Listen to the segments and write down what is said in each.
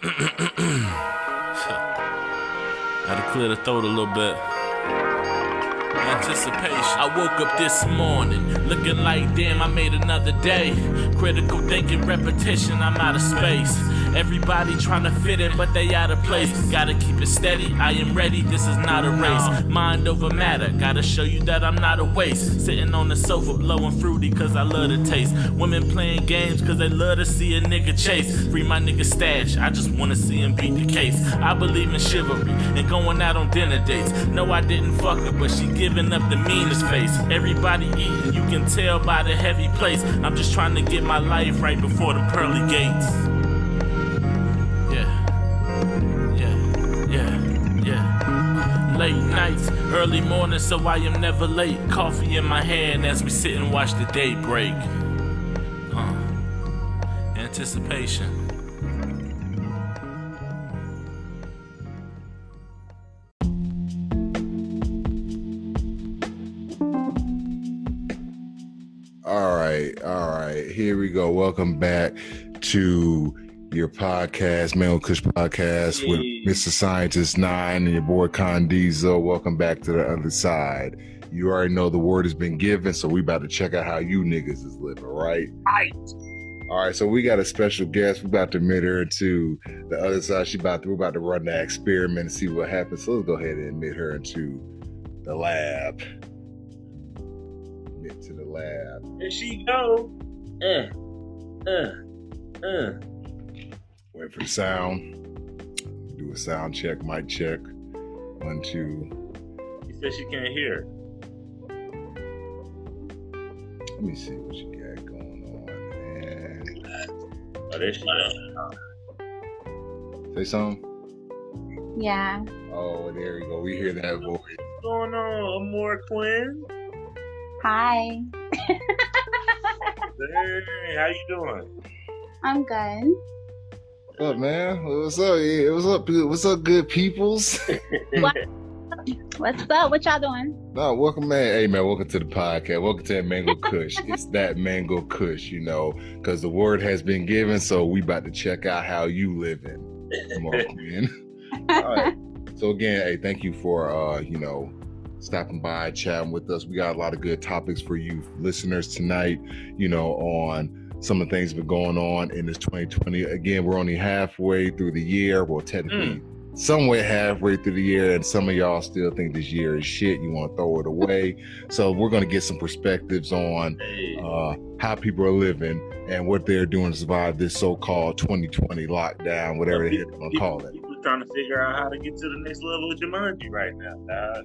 Gotta clear the throat a little bit. Anticipation. I woke up this morning looking like damn, I made another day. Critical thinking, repetition, I'm out of space. Everybody trying to fit in, but they out of place. Gotta keep it steady, I am ready, this is not a race. Mind over matter, gotta show you that I'm not a waste. Sitting on the sofa, blowing fruity, cause I love the taste. Women playing games, cause they love to see a nigga chase. Free my nigga stash, I just wanna see him beat the case. I believe in chivalry and going out on dinner dates. No, I didn't fuck her, but she giving up the meanest face. Everybody eating, you can tell by the heavy place. I'm just trying to get my life right before the pearly gates. Nights, early morning, so I am never late. Coffee in my hand as we sit and watch the day break. Huh. Anticipation. All right, all right. Here we go. Welcome back to your podcast, Mango Kush Podcast with Mr. Scientist Nine and your boy Condizo. Welcome back to the other side. You already know the word has been given, so we about to check out how you niggas is living, right? Right. All right, so we got a special guest. We about to admit her to the other side. She about to, we're about to run that experiment and see what happens. So let's go ahead and admit her into the lab. Admit to the lab. There she go. Uh, uh, uh. Wait for sound. Do a sound check, mic check. One, two. She said she can't hear. Let me see what you got going on. And Oh, there she go. say something. Yeah. Oh, there we go. We hear that voice. What's going on, Amore Quinn? Hi. Hey, how you doing? I'm good. What's up, man? What's up? Yeah, what's up? good- What's up, good peoples? What? What's up? What y'all doing? no, welcome, man. Hey, man, welcome to the podcast. Welcome to that Mango Kush. it's that Mango Kush, you know, because the word has been given. So we about to check out how you living. Come on, Quinn. All right. So again, hey, thank you for uh, you know, stopping by, chatting with us. We got a lot of good topics for you listeners tonight, you know, on some of the things that been going on in this 2020. Again, we're only halfway through the year. Well, technically somewhere halfway through the year, and some of y'all still think this year is shit. You want to throw it away. so we're gonna get some perspectives on uh, how people are living and what they're doing to survive this so-called 2020 lockdown, whatever the hell they're gonna call it. People trying to figure out how to get to the next level of Jumanji right now. dog.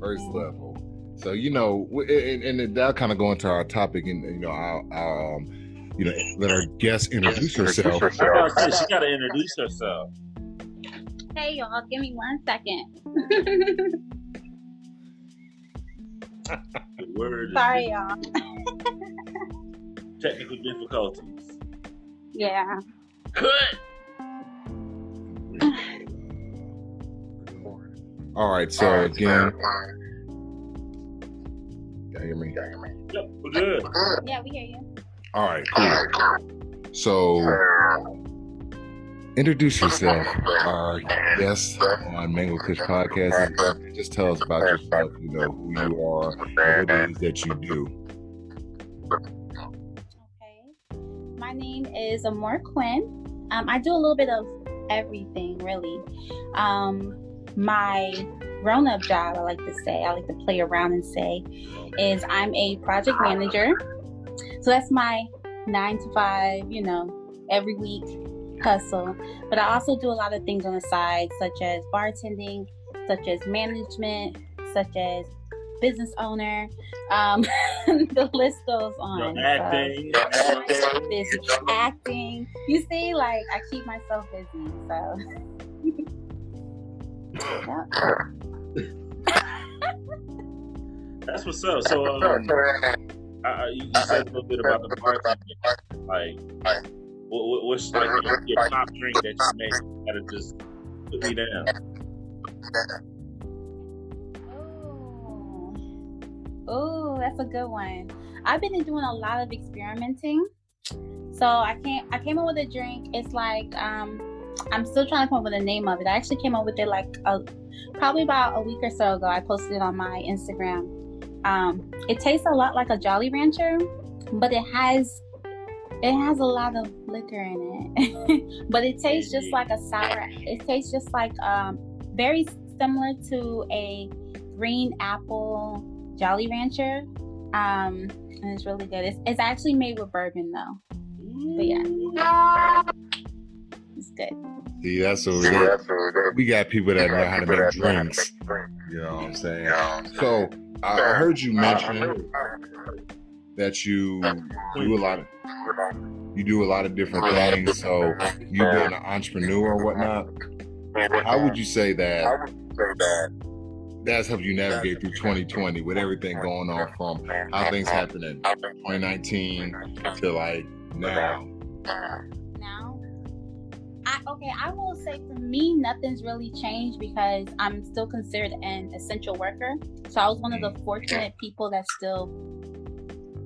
first level. So you know, and, and that kind of go into our topic, and you know, our, our um, you know, let our guest introduce herself. I about to say, she got to introduce herself. Hey y'all, give me one second. The word is Sorry, y'all. technical difficulties. Yeah. Cut. All right, so again, y'all hear me? Yep, we're good. Yeah, we hear you. All right, cool. So, introduce yourself, our guest on Mango Kush Podcast. and Just tell us about yourself. You know who you are, what it is that you do. Okay. My name is Amore Quinn. Um, I do a little bit of everything, really. Um, my grown-up job, I like to say, I like to play around and say, is I'm a project manager. So that's my nine to five, you know, every week hustle. But I also do a lot of things on the side, such as bartending, such as management, such as business owner. Um, the list goes on. Your So- acting. myself busy acting. You see, like I keep myself busy. So That's what's up. So, um, uh, you you said a little bit about the bartending. Like, what, what, what's like your, your top drink that you make? You gotta just put me down. Oh, Ooh, that's a good one. I've been doing a lot of experimenting. So I can't I came up with a drink. It's like um I'm still trying to come up with a name of it. I actually came up with it like a, probably about a week or so ago. I posted it on my Instagram. Um, it tastes a lot like a Jolly Rancher, but it has it has a lot of liquor in it. but it tastes just like a sour. It tastes just like um, very similar to a green apple Jolly Rancher. Um, and it's really good. It's, it's actually made with bourbon though. But yeah, it's good. See, that's what we, got. we got people that know how to make drinks. You know what I'm saying? So I heard you mention that you do a lot of you do a lot of different things. So you being an entrepreneur or whatnot. How would you say that that's helped you navigate through 2020 with everything going on from how things happened in 2019 to like? Now, I, okay, I will say for me, nothing's really changed because I'm still considered an essential worker. So I was one of the fortunate people that still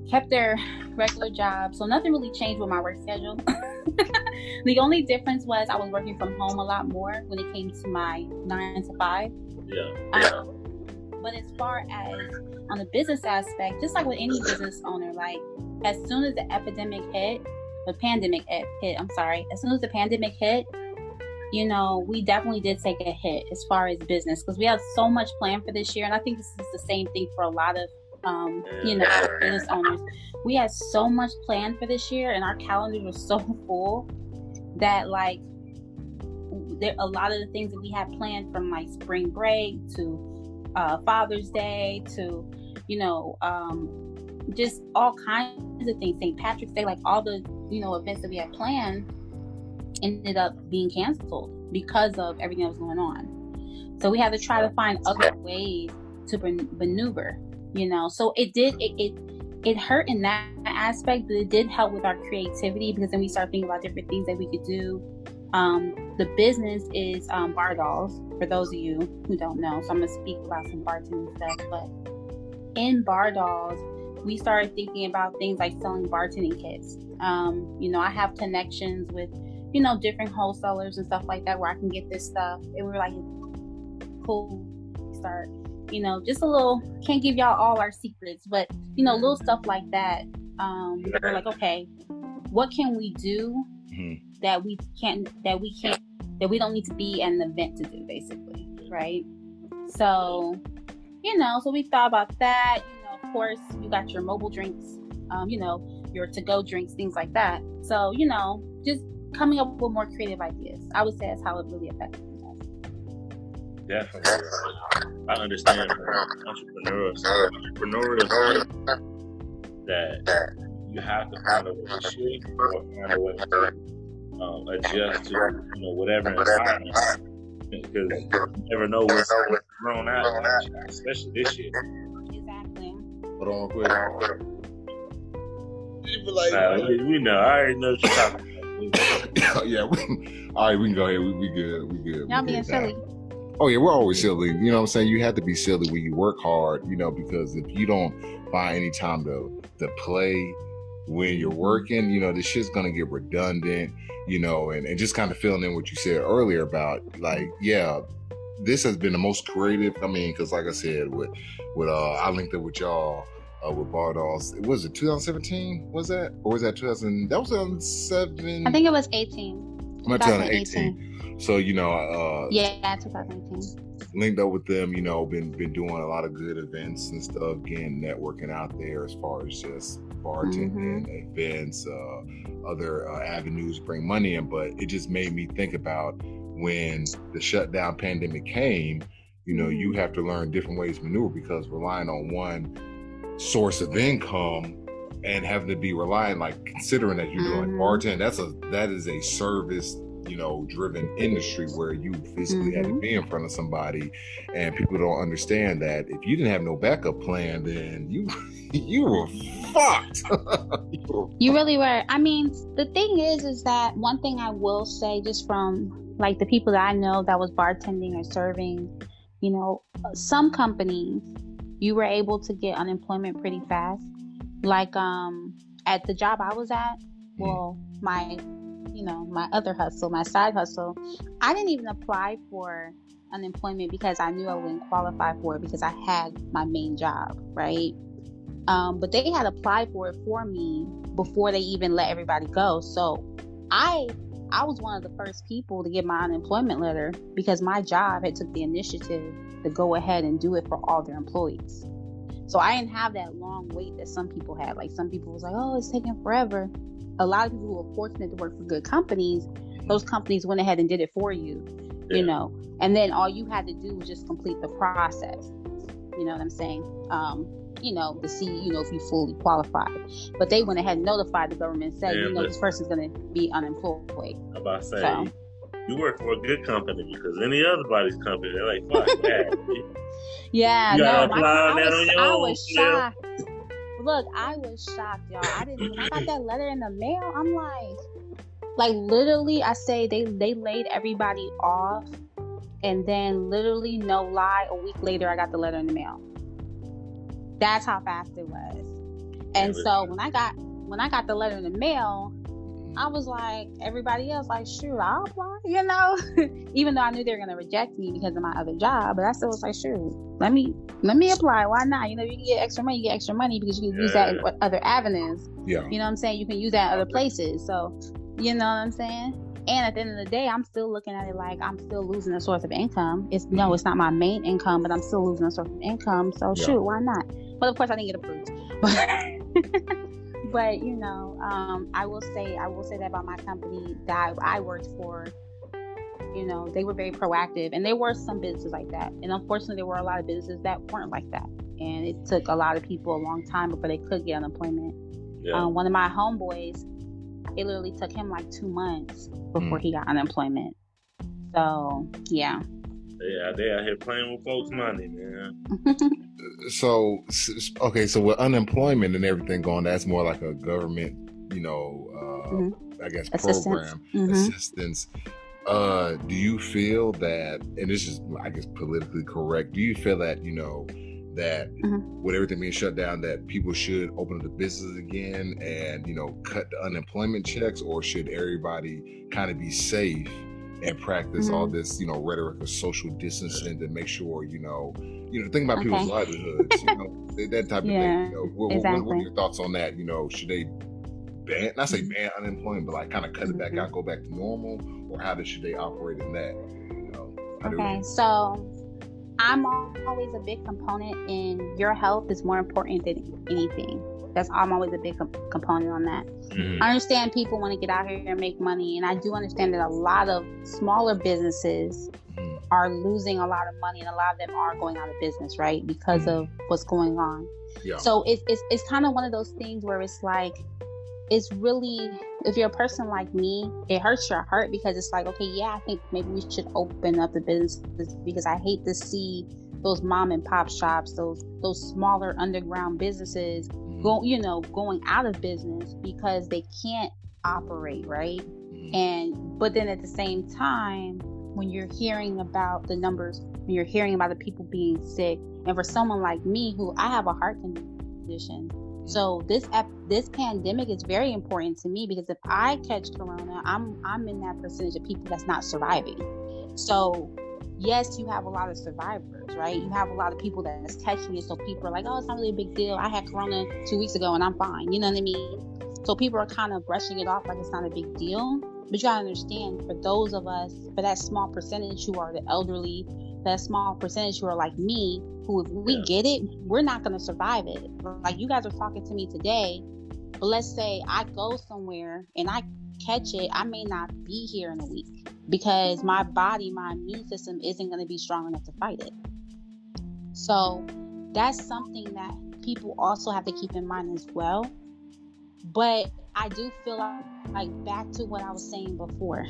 kept their regular job. So nothing really changed with my work schedule. the only difference was I was working from home a lot more when it came to my nine to five. Yeah. Um, but as far as on the business aspect, just like with any business owner, like as soon as the epidemic hit, the pandemic hit, I'm sorry, as soon as the pandemic hit, you know, we definitely did take a hit as far as business because we have so much planned for this year. And I think this is the same thing for a lot of, um, you know, business owners. We had so much planned for this year and our calendars were so full that, like, there a lot of the things that we had planned from like spring break to uh, Father's Day to you know um, just all kinds of things. St. Patrick's Day, like all the you know events that we had planned ended up being canceled because of everything that was going on. So we had to try to find other ways to maneuver. You know, so it did it, it it hurt in that aspect, but it did help with our creativity because then we started thinking about different things that we could do um, the business is um, Bar Dolls, for those of you who don't know. So I'm to speak about some bartending stuff. But in Bar Dolls, we started thinking about things like selling bartending kits. Um, you know, I have connections with, you know, different wholesalers and stuff like that where I can get this stuff. And we were like, cool, start, you know, just a little, can't give y'all all our secrets, but, you know, little stuff like that. Um, we're like, okay, what can we do mm-hmm. that we can't that we can't that we don't need to be an event to do basically right so you know so we thought about that you know of course you got your mobile drinks um, you know your to-go drinks things like that. So you know just coming up with more creative ideas. I would say that's how it really affected us definitely. I understand entrepreneurs entrepreneurs that you have to find a way to shape or find a way to um, adjust to you know whatever environment. Because you never know what's thrown out, especially this year. Exactly. Hold on, quick. Like, nah, we, we, know. I already know what you're talking about. yeah. We, all right, we can go ahead. We, we good. We good. Y'all being silly. Oh yeah, we're always silly. You know what I'm saying? You have to be silly when you work hard, you know, because if you don't find any time to to play when you're working, you know, this shit's gonna get redundant, you know, and, and just kind of filling in what you said earlier about like, yeah, this has been the most creative. I mean, because like I said, with with uh, I linked up with y'all uh, with Bar Dolls. It was it 2017? Was that or was that 2000? That was 2007. I think it was 18. 2018. So you know, uh, yeah, 2018 linked up with them, you know, been been doing a lot of good events and stuff, getting networking out there as far as just bartending, mm-hmm. events, uh, other uh, avenues bring money in. But it just made me think about when the shutdown pandemic came, you know, mm-hmm. you have to learn different ways to maneuver because relying on one source of income and having to be relying like considering that you're mm-hmm. doing bartending that's a that is a service you know driven industry where you physically mm-hmm. had to mm-hmm. be in front of somebody and people don't understand that if you didn't have no backup plan then you you were fucked you really were i mean the thing is is that one thing i will say just from like the people that i know that was bartending or serving you know some companies you were able to get unemployment pretty fast like um at the job i was at mm-hmm. well my you know, my other hustle, my side hustle, I didn't even apply for unemployment because I knew I wouldn't qualify for it because I had my main job, right? Um, but they had applied for it for me before they even let everybody go. So I I was one of the first people to get my unemployment letter because my job had took the initiative to go ahead and do it for all their employees. So I didn't have that long wait that some people had. Like some people was like, "Oh, it's taking forever." A lot of people who are fortunate to work for good companies, those companies went ahead and did it for you, yeah. you know. And then all you had to do was just complete the process. You know what I'm saying? Um, you know, to see, you know, if you fully qualified. But they went ahead and notified the government, said, you know, this person's going to be unemployed. About saying, so, you work for a good company because any other body's company, they're like, fuck that. yeah, no, my, I, was, I was shocked. Look, I was shocked, y'all. I didn't when I got that letter in the mail, I'm like, like literally, I say they they laid everybody off, and then literally, no lie, a week later, I got the letter in the mail. That's how fast it was. And so when I got when I got the letter in the mail, mm-hmm. I was like everybody else, like, shoot, I'll apply, you know. Even though I knew they were gonna reject me because of my other job, but I still was like, sure, let me let me apply. Why not? You know, you can get extra money, you get extra money because you can yeah. use that in other avenues. Yeah. You know what I'm saying? You can use that in other places. So, you know what I'm saying? And at the end of the day, I'm still looking at it like I'm still losing a source of income. It's no, mm-hmm. it's not my main income, but I'm still losing a source of income. So yeah. shoot, why not? But of course, I didn't get approved. But, you know, um, I will say I will say that about my company that I worked for. You know, they were very proactive, and there were some businesses like that. And unfortunately, there were a lot of businesses that weren't like that. And it took a lot of people a long time before they could get unemployment. Yeah. Um, one of my homeboys, it literally took him like two months before mm. he got unemployment. So yeah. Yeah, they out here playing with folks' money, man. so okay, so with unemployment and everything going, that's more like a government, you know, uh, mm-hmm. I guess assistance. program mm-hmm. assistance. Uh, do you feel that, and this is, I guess, politically correct? Do you feel that you know that mm-hmm. with everything being shut down, that people should open up the business again and you know cut the unemployment checks, or should everybody kind of be safe? and practice mm-hmm. all this, you know, rhetoric of social distancing to make sure, you know, you know, think about okay. people's livelihoods, you know, that type of yeah, thing. You know, what, exactly. what, what, are your thoughts on that? You know, should they ban, not say mm-hmm. ban unemployment, but like kind of cut it back mm-hmm. out, go back to normal, or how should they operate in that? You know, okay, so I'm always a big component in your health is more important than anything. That's I'm always a big component on that. Mm-hmm. I understand people want to get out here and make money, and I do understand that a lot of smaller businesses mm-hmm. are losing a lot of money, and a lot of them are going out of business, right, because mm-hmm. of what's going on. Yeah. So it's it's it's kind of one of those things where it's like it's really if you're a person like me, it hurts your heart because it's like, okay, yeah, I think maybe we should open up the businesses because I hate to see those mom and pop shops, those those smaller underground businesses go you know going out of business because they can't operate right mm-hmm. and but then at the same time when you're hearing about the numbers when you're hearing about the people being sick and for someone like me who i have a heart condition so this this pandemic is very important to me because if i catch corona i'm i'm in that percentage of people that's not surviving so yes, you have a lot of survivors, right? You have a lot of people that's catching it. So people are like, oh, it's not really a big deal. I had corona two weeks ago and I'm fine. You know what I mean? So people are kind of brushing it off like it's not a big deal. But you gotta understand, for those of us, for that small percentage who are the elderly, that small percentage who are like me, who if we yeah. get it, we're not gonna survive it. Like you guys are talking to me today, but let's say I go somewhere and I catch it, I may not be here in a week because my body, my immune system isn't going to be strong enough to fight it. So that's something that people also have to keep in mind as well. But I do feel like, like back to what I was saying before.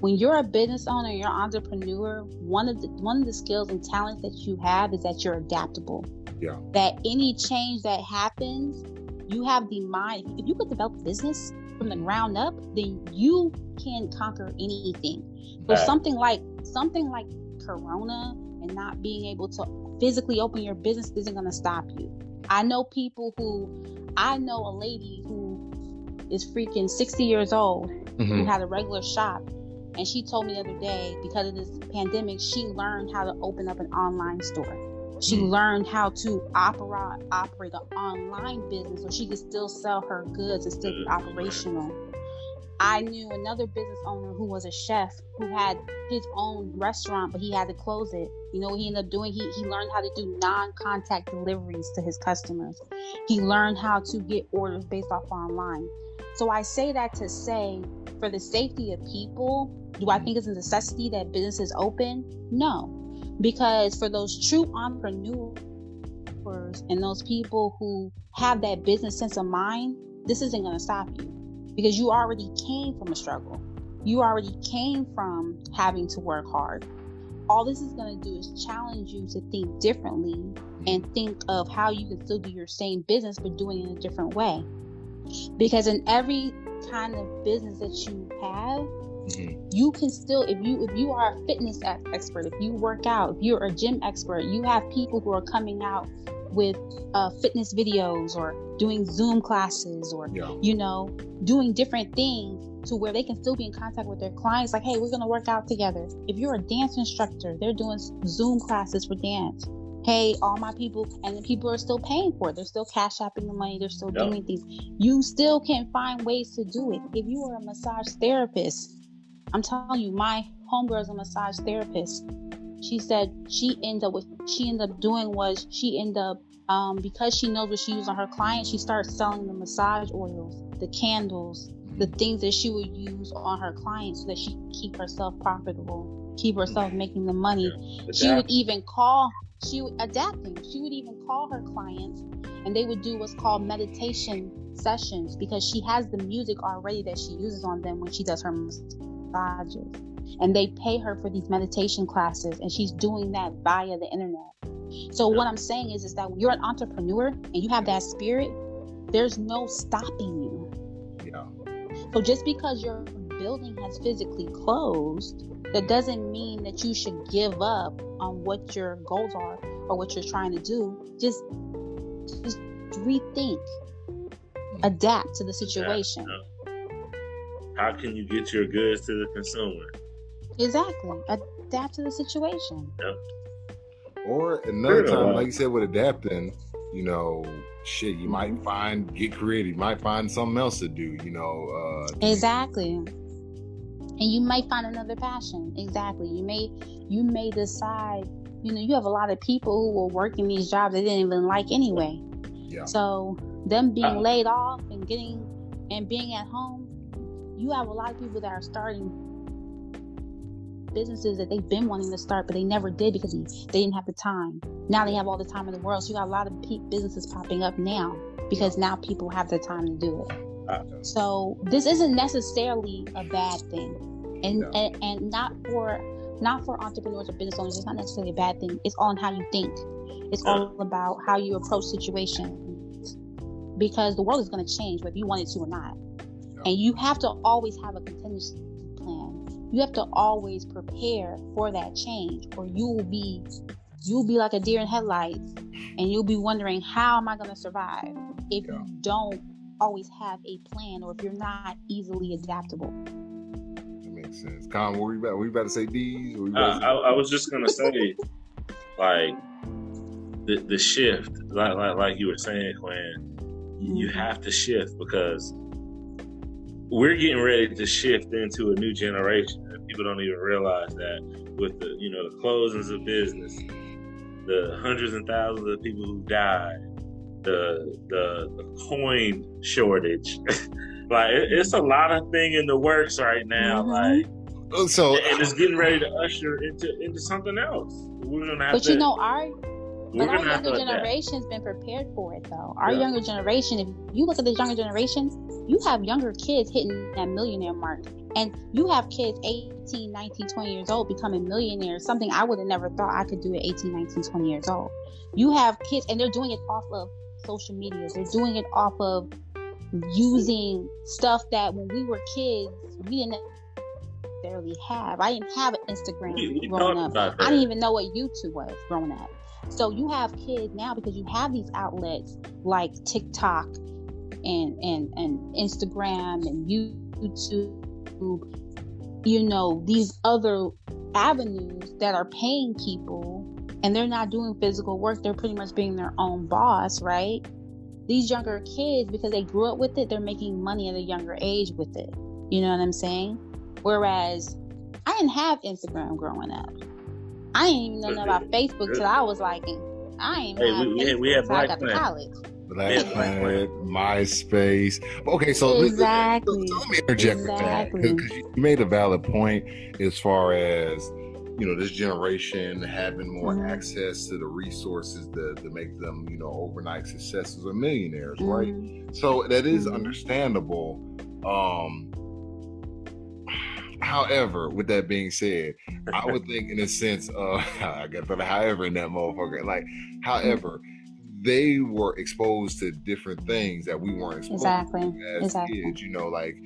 When you're a business owner, you're an entrepreneur, one of the one of the skills and talents that you have is that you're adaptable. Yeah. That any change that happens, you have the mind. If you could develop business from the ground up, then you can conquer anything. So something like something like Corona and not being able to physically open your business isn't going to stop you. I know people who I know a lady who is freaking 60 years old who Mhm. had a regular shop. And she told me the other day, because of this pandemic, she learned how to open up an online store. She Mhm. learned how to operate operate an online business so she could still sell her goods and still be operational. I knew another business owner who was a chef who had his own restaurant, but he had to close it. You know what he ended up doing? He, he learned how to do non contact deliveries to his customers. He learned how to get orders based off online. So I say that to say, for the safety of people, do I think it's a necessity that businesses open? No. Because for those true entrepreneurs and those people who have that business sense of mind, this isn't going to stop you because you already came from a struggle. You already came from having to work hard. All this is going to do is challenge you to think differently and think of how you can still do your same business but doing it in a different way. Because in every kind of business that you have, Mhm. you can still if you if you are a fitness expert if you work out if you're a gym expert you have people who are coming out with uh, fitness videos or doing zoom classes or Yeah. you know doing different things to where they can still be in contact with their clients like hey we're going to work out together if you're a dance instructor they're doing zoom classes for dance hey all my people and the people are still paying for it. They're still cash shopping the money. They're still Yep. doing things. You still can find ways to do it. If you are a massage therapist i'm telling you my homegirl is a massage therapist. She said she ended up what she ended up doing was she ended up um, because she knows what she uses on her clients she started selling the massage oils the candles the things that she would use on her clients so that she could keep herself profitable keep herself making the money. She would even call she would adapting she would even call her clients and they would do what's called meditation sessions because she has the music already that she uses on them when she does her massages. And they pay her for these meditation classes and she's doing that via the internet. So what i'm saying is is that when you're an entrepreneur and you have that spirit there's no stopping you. Yeah. so just because your building has physically closed, that doesn't mean that you should give up on what your goals are or what you're trying to do. Just just rethink, adapt to the situation. How can you get your goods to the consumer? Exactly. Adapt to the situation. Or another Sure. time, like you said, with adapting, you know, shit, you might find get creative, you might find something else to do, you know. Uh, Exactly. And you might find another passion. Exactly. You may you may decide, you know, you have a lot of people who were working these jobs they didn't even like anyway. Yeah. So them being Uh-oh. laid off and getting and being at home, you have a lot of people that are starting businesses that they've been wanting to start, but they never did because they didn't have the time. Now they have all the time in the world. So you got a lot of businesses popping up now because now people have the time to do it. So this isn't necessarily a bad thing, and No. and, and not for not for entrepreneurs or business owners. It's not necessarily a bad thing. It's all in how you think. It's all about how you approach situations because the world is going to change whether you want it to or not, and you have to always have a contingency plan. You have to always prepare for that change, or you will be you'll be like a deer in headlights, and you'll be wondering how am I going to survive if Yeah. you don't always have a plan or if you're not easily adaptable. that makes sense. Con, what were you about? Were you about to say D's? Or were you Uh, about to I, I was just gonna say, like the the shift, like like, like you were saying, Quinn, you Mhm. have to shift because we're getting ready to shift into a new generation, people don't even realize that with the you know the closings of business, the hundreds and thousands of people who died, the the, the coin shortage. Like it, it's a lot of thing in the works right now. Mhm. Like Oh, so and it's getting ready to usher into into something else. We're gonna have But to. you know, our but our younger generation's been prepared for it though. Our Yeah. younger generation, if you look at this younger generation, you have younger kids hitting that millionaire mark. And you have kids 18, 19, 20 years old becoming millionaires, something I would have never thought I could do at 18, 19, 20 years old. You have kids and they're doing it off of social media. They're doing it off of using stuff that when we were kids, we didn't necessarily have. I didn't have an Instagram growing up. I didn't even know what YouTube was growing up. So you have kids now because you have these outlets like TikTok, and and and Instagram and YouTube, you know, these other avenues that are paying people and they're not doing physical work, they're pretty much being their own boss, right? These younger kids, because they grew up with it, they're making money at a younger age with it. You know what I'm saying? Whereas I didn't have Instagram growing up. I didn't even know about Facebook till I was like, I ain't. Hey, we, we, we had Black Black I got to college. Black Planet, MySpace. Okay, so Exactly. So let me interject with that Exactly. because you made a valid point as far as you know this generation having more access to the resources that, that make them you know overnight successes or millionaires, right? Mhm. So that is Mhm. understandable. Um, however, with that being said, I would think in a sense of I got the however in that motherfucker. Like, however, they were exposed to different things that we weren't exposed Exactly. to as Exactly. kids. You know, like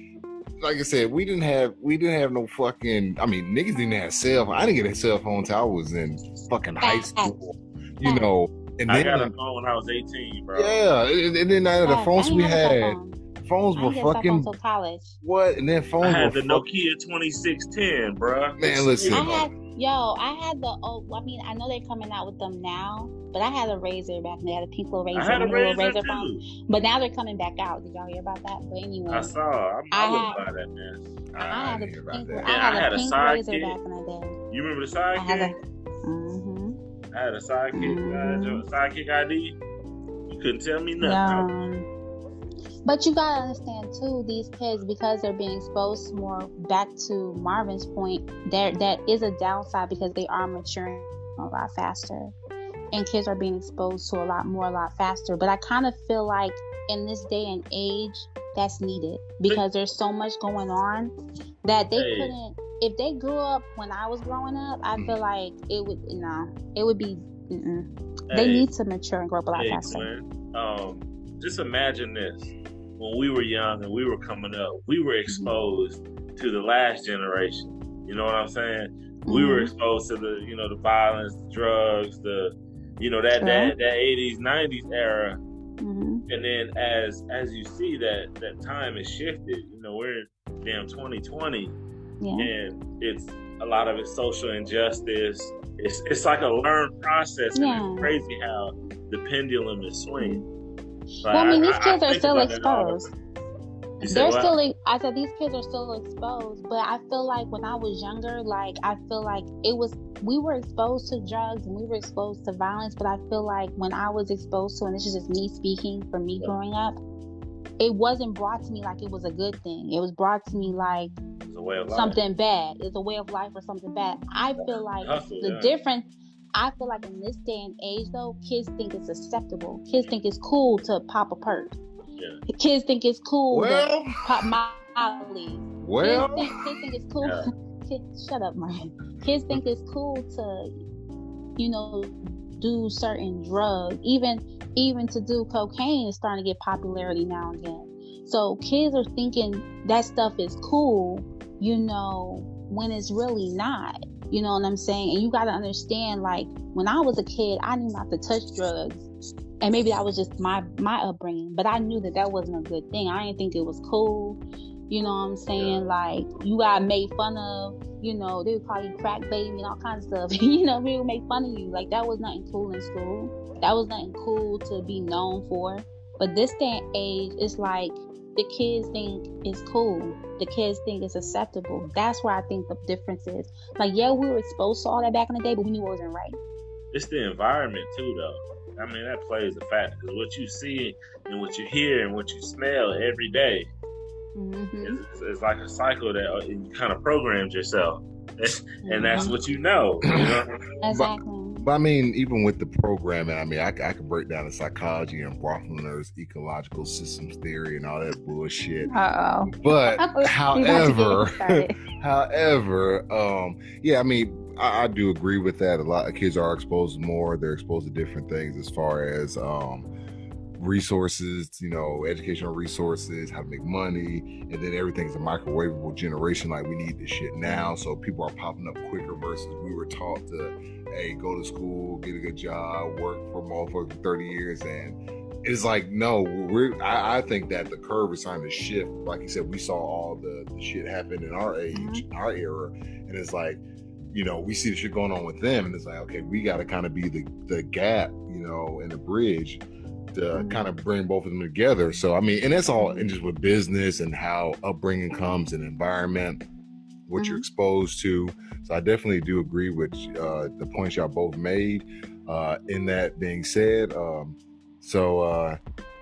like I said, we didn't have we didn't have no fucking. I mean, niggas didn't have cell. phone. I didn't get a cell phone until I was in fucking high school. You know, and I then got a phone when I was 18, bro. yeah, and, and then uh, the Facts. phones we ain't have a cell had, phone. phones were didn't get a cell fucking phone college. what? And then I phones had were the fuck- Nokia 2610, bro. Man, listen. I Yeah. had yo, I had the oh, I mean, I know they're coming out with them now, but I had a Razr back then. I had a pink little Razr, I had a Razr too. phone. But now they're coming back out. Did y'all hear about that? But anyway, I saw. I'm, I I wouldn't had- buy that, man. I, I had a didn't hear about pink, that. I Yeah, had I a had a pink sidekick. Razr back in the day. You remember the sidekick? I had a. sidekick? Mm-hmm. I had a sidekick. I had your Mhm. sidekick ID. You couldn't tell me nothing. Yeah. But you gotta understand too, these kids because they're being exposed more. Back to Marvin's point, there that is a downside because they are maturing a lot faster, and kids are being exposed to a lot more, a lot faster. But I kind of feel like in this day and age, that's needed because there's so much going on that they Hey. couldn't. If they grew up when I was growing up, I feel like it would no, it would be. Mm-mm. They need to mature and grow up a lot hey, faster. Um, just imagine this. When we were young and we were coming up, we were exposed to the last generation. You know what I'm saying? We were Mhm. exposed to the, you know, the violence, the drugs, the, you know, that that that 80s, 90s era. Mhm. And then as as you see that that time has shifted, you know, we're in damn 2020 Yeah. and it's a lot of it's social injustice. It's it's like a learned process, and Yeah. it's crazy how the pendulum is swinging. Well, I mean, these kids are still about that all the exposed. time. You said They're what? still. I said these kids are still exposed, but I feel like when I was younger, like I feel like it was we were exposed to drugs and we were exposed to violence. But I feel like when I was exposed to, and this is just me speaking for me Yeah. growing up, it wasn't brought to me like it was a good thing. It was brought to me like a way of life. something bad. It's a way of life or something bad. I feel like Hustle, the yeah. difference. I feel like in this day and age, though, kids think it's acceptable. Kids think it's cool to pop a perk. Yeah. Kids think it's cool to Well, pop Molly. well, kids, think, kids think it's cool. Yeah. Kids, shut up, Martin. Kids think it's cool to, you know, do certain drugs. Even even to do cocaine is starting to get popularity now and again. So kids are thinking that stuff is cool, you know, when it's really not. You know what I'm saying? And you got to understand, like when I was a kid, I knew not to touch drugs. And maybe that was just my my upbringing but i knew that that wasn't a good thing. I didn't think it was cool. You know what i'm saying? Like you got made fun of you know they would call you crack baby and all kinds of stuff. You know people would make fun of you. Like that was nothing cool in school. That was nothing cool to be known for. But this day and age it's like the kids think it's cool the kids think it's acceptable that's where i think the difference is like yeah we were exposed to all that back in the day but we knew it wasn't right It's the environment too, though. I mean, that plays a factor because what you see and what you hear and what you smell every day mm-hmm. is, is, is like a cycle that uh, you kind of programs yourself, and that's what you know. You know? exactly But I mean, even with the programming, I mean, I, I could break down the psychology and Bronfenbrenner's ecological systems theory and all that bullshit. Uh-oh. But however, about to get started. however, um, yeah, I mean, I, I do agree with that. A lot of kids are exposed more. They're exposed to different things as far as um, resources, you know, educational resources, how to make money, and then everything's a microwavable generation. Like we need this shit now, so people are popping up quicker. Versus we were taught to, hey, go to school, get a good job, work for motherfuckers for thirty years, and it's like no, we're. I, I, think that the curve is starting to shift. Like you said, we saw all the, the shit happen in our age, mm-hmm. our era, and it's like, you know, we see the shit going on with them, and it's like, okay, we got to kind of be the the gap, you know, and the bridge to mm-hmm. kind of bring both of them together. So I mean, and that's all, and just with business and how upbringing comes and environment, what mm-hmm. you're exposed to. So I definitely do agree with uh, the points y'all both made. Uh, in that being said, um, so uh,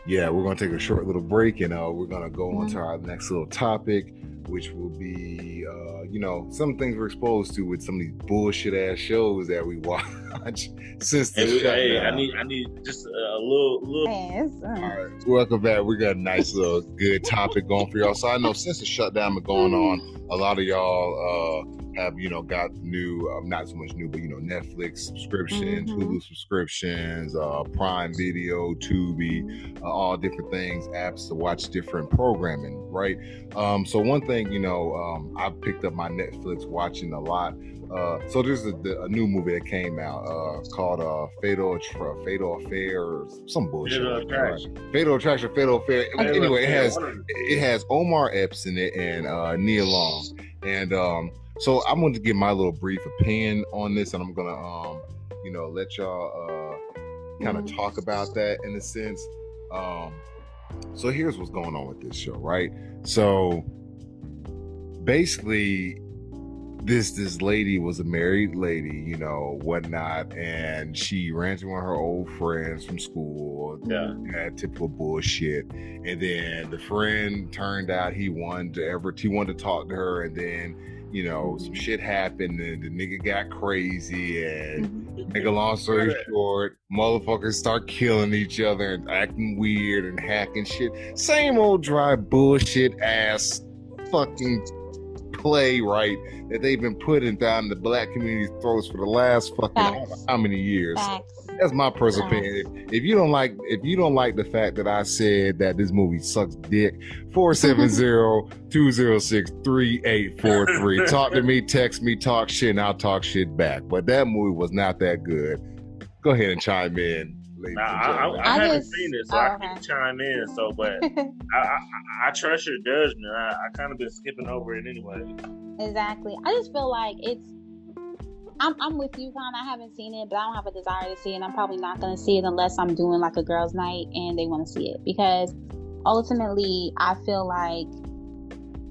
yeah, we're gonna take a short little break and uh, we're gonna go on to mm-hmm. our next little topic, which will be uh, you know some things we're exposed to with some of these bullshit ass shows that we watch since the hey, hey I need I need just a little little. Yes. All right, welcome back. We got a nice little good topic going for y'all. So I know since the shutdown been going on, a lot of y'all uh, have you know got new um, not so much new but you know netflix subscriptions mm-hmm. hulu subscriptions uh prime video tubi uh, all different things apps to watch different programming right um so one thing you know um i picked up my netflix watching a lot uh, so there's a, a, new movie that came out uh, called uh, Fatal Tra- Fatal Affair or some bullshit. Fatal Attraction. Fatal Attraction, Fatal Affair. Anyway, it has it has Omar Epps in it and uh, Nia Long, and um, so I'm going to give my little brief opinion on this, and I'm gonna, um, you know, let y'all uh, kind of mm-hmm. talk about that in a sense. Um, so here's what's going on with this show, right? So basically, this this lady was a married lady, you know, whatnot, and she ran into one of her old friends from school. Yeah, had typical bullshit, and then the friend turned out he wanted to ever he wanted to talk to her, and then you know, some shit happened and the nigga got crazy and mm-hmm. make a long story short, motherfuckers start killing each other and acting weird and hacking shit. Same old dry bullshit ass fucking play right that they've been putting down the black community's throats for the last fucking how many years. Facts. That's my personal opinion. If, you don't like, if you don't like the fact that I said that this movie sucks dick, 470-206-3843. talk to me, text me, talk shit, and I'll talk shit back. But that movie was not that good. Go ahead and chime in. Nah, I, I, I, I, haven't just, seen it, so I can chime in. So, but I, trust your judgment. I, I kind of been skipping over it anyway. Exactly. I just feel like it's I'm, I'm with you, Con. I haven't seen it, but I don't have a desire to see it. I'm probably not going to see it unless I'm doing like a girls' night and they want to see it because ultimately, I feel like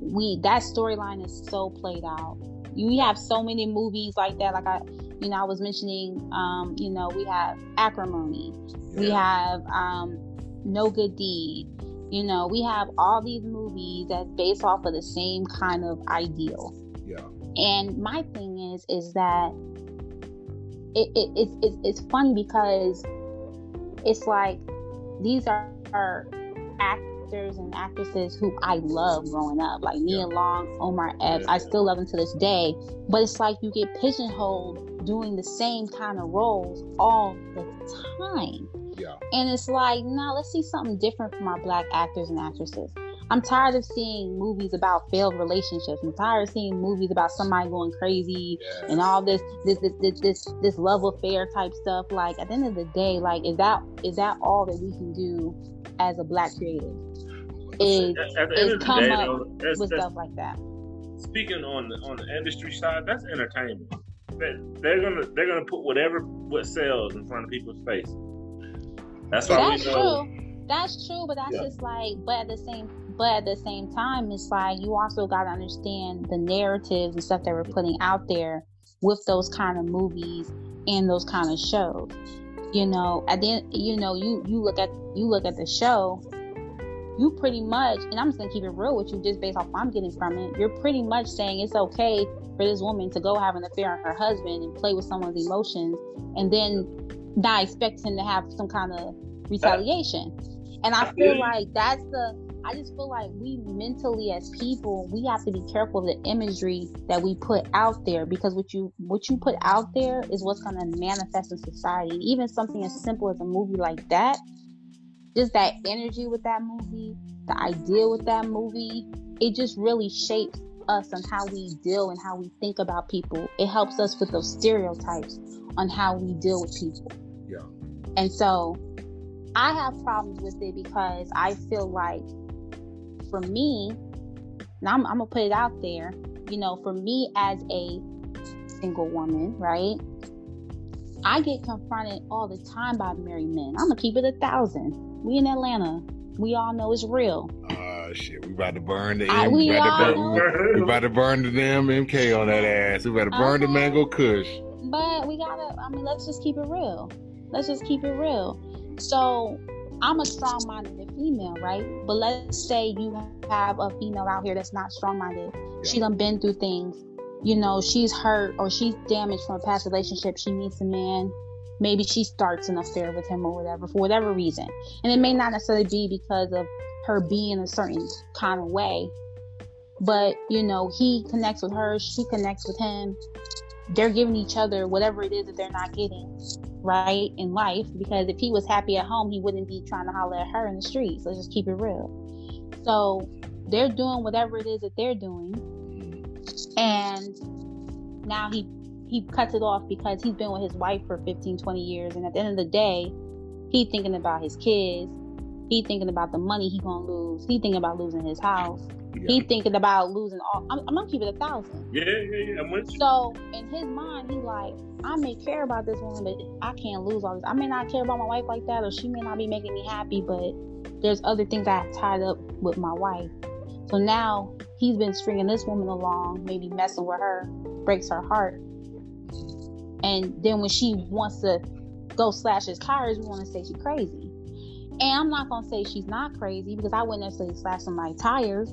we that storyline is so played out. We have so many movies like that. Like I, you know, I was mentioning, um, you know, we have Acrimony, yeah. we have um, No Good Deed. You know, we have all these movies that's based off of the same kind of ideal. Yeah. And my thing is, is that it, it, it's, it's, it's funny because it's like these are, are actors and actresses who I love growing up, like Nia Long, Omar Epps. I still love them to this day. But it's like you get pigeonholed doing the same kind of roles all the time. Yeah. And it's like, now nah, let's see something different from our black actors and actresses. I'm tired of seeing movies about failed relationships. I'm tired of seeing movies about somebody going crazy yes. and all this this, this this this this love affair type stuff. Like at the end of the day, like is that is that all that we can do as a black creative? Is, is come day, up though, that's, with that's, stuff like that. Speaking on the on the industry side, that's entertainment. They're gonna they're gonna put whatever what sells in front of people's face. That's why that's we know. True. That's true, but that's yeah. just like, but at the same but at the same time, it's like you also got to understand the narratives and stuff that we're putting out there with those kind of movies and those kind of shows. You know, at the end, you know, you you look at you look at the show, you pretty much, and I'm just gonna keep it real with you, just based off what I'm getting from it. You're pretty much saying it's okay for this woman to go have an affair on her husband and play with someone's emotions, and then not expect him to have some kind of retaliation. And I feel like that's the I just feel like we mentally as people, we have to be careful of the imagery that we put out there because what you what you put out there is what's going to manifest in society. Even something as simple as a movie like that, just that energy with that movie, the idea with that movie, it just really shapes us on how we deal and how we think about people. It helps us with those stereotypes on how we deal with people. Yeah. And so I have problems with it because I feel like for me, now I'm, I'm gonna put it out there, you know, for me as a single woman, right? I get confronted all the time by married men. I'm gonna keep it a thousand. We in Atlanta. We all know it's real. Uh shit, we about to burn the I- M- we we, about burn, we about to burn the damn MK on that ass. We about to burn the mango kush. But we gotta, I mean, let's just keep it real. Let's just keep it real. So I'm a strong minded female, right? But let's say you have a female out here that's not strong minded. She done been through things. You know, she's hurt or she's damaged from a past relationship. She meets a man. Maybe she starts an affair with him or whatever, for whatever reason. And it may not necessarily be because of her being a certain kind of way. But, you know, he connects with her, she connects with him they're giving each other whatever it is that they're not getting right in life because if he was happy at home he wouldn't be trying to holler at her in the streets let's just keep it real so they're doing whatever it is that they're doing mm-hmm. and now he he cuts it off because he's been with his wife for 15 20 years and at the end of the day he thinking about his kids he thinking about the money he gonna lose he thinking about losing his house he thinking about losing all i'm, I'm gonna keep it a thousand Yeah, yeah, yeah. I'm so in his mind, he's like, I may care about this woman, but I can't lose all this. I may not care about my wife like that, or she may not be making me happy, but there's other things I have tied up with my wife. So now he's been stringing this woman along, maybe messing with her, breaks her heart. And then when she wants to go slash his tires, we want to say she's crazy. And I'm not gonna say she's not crazy because I wouldn't necessarily slash somebody's tires.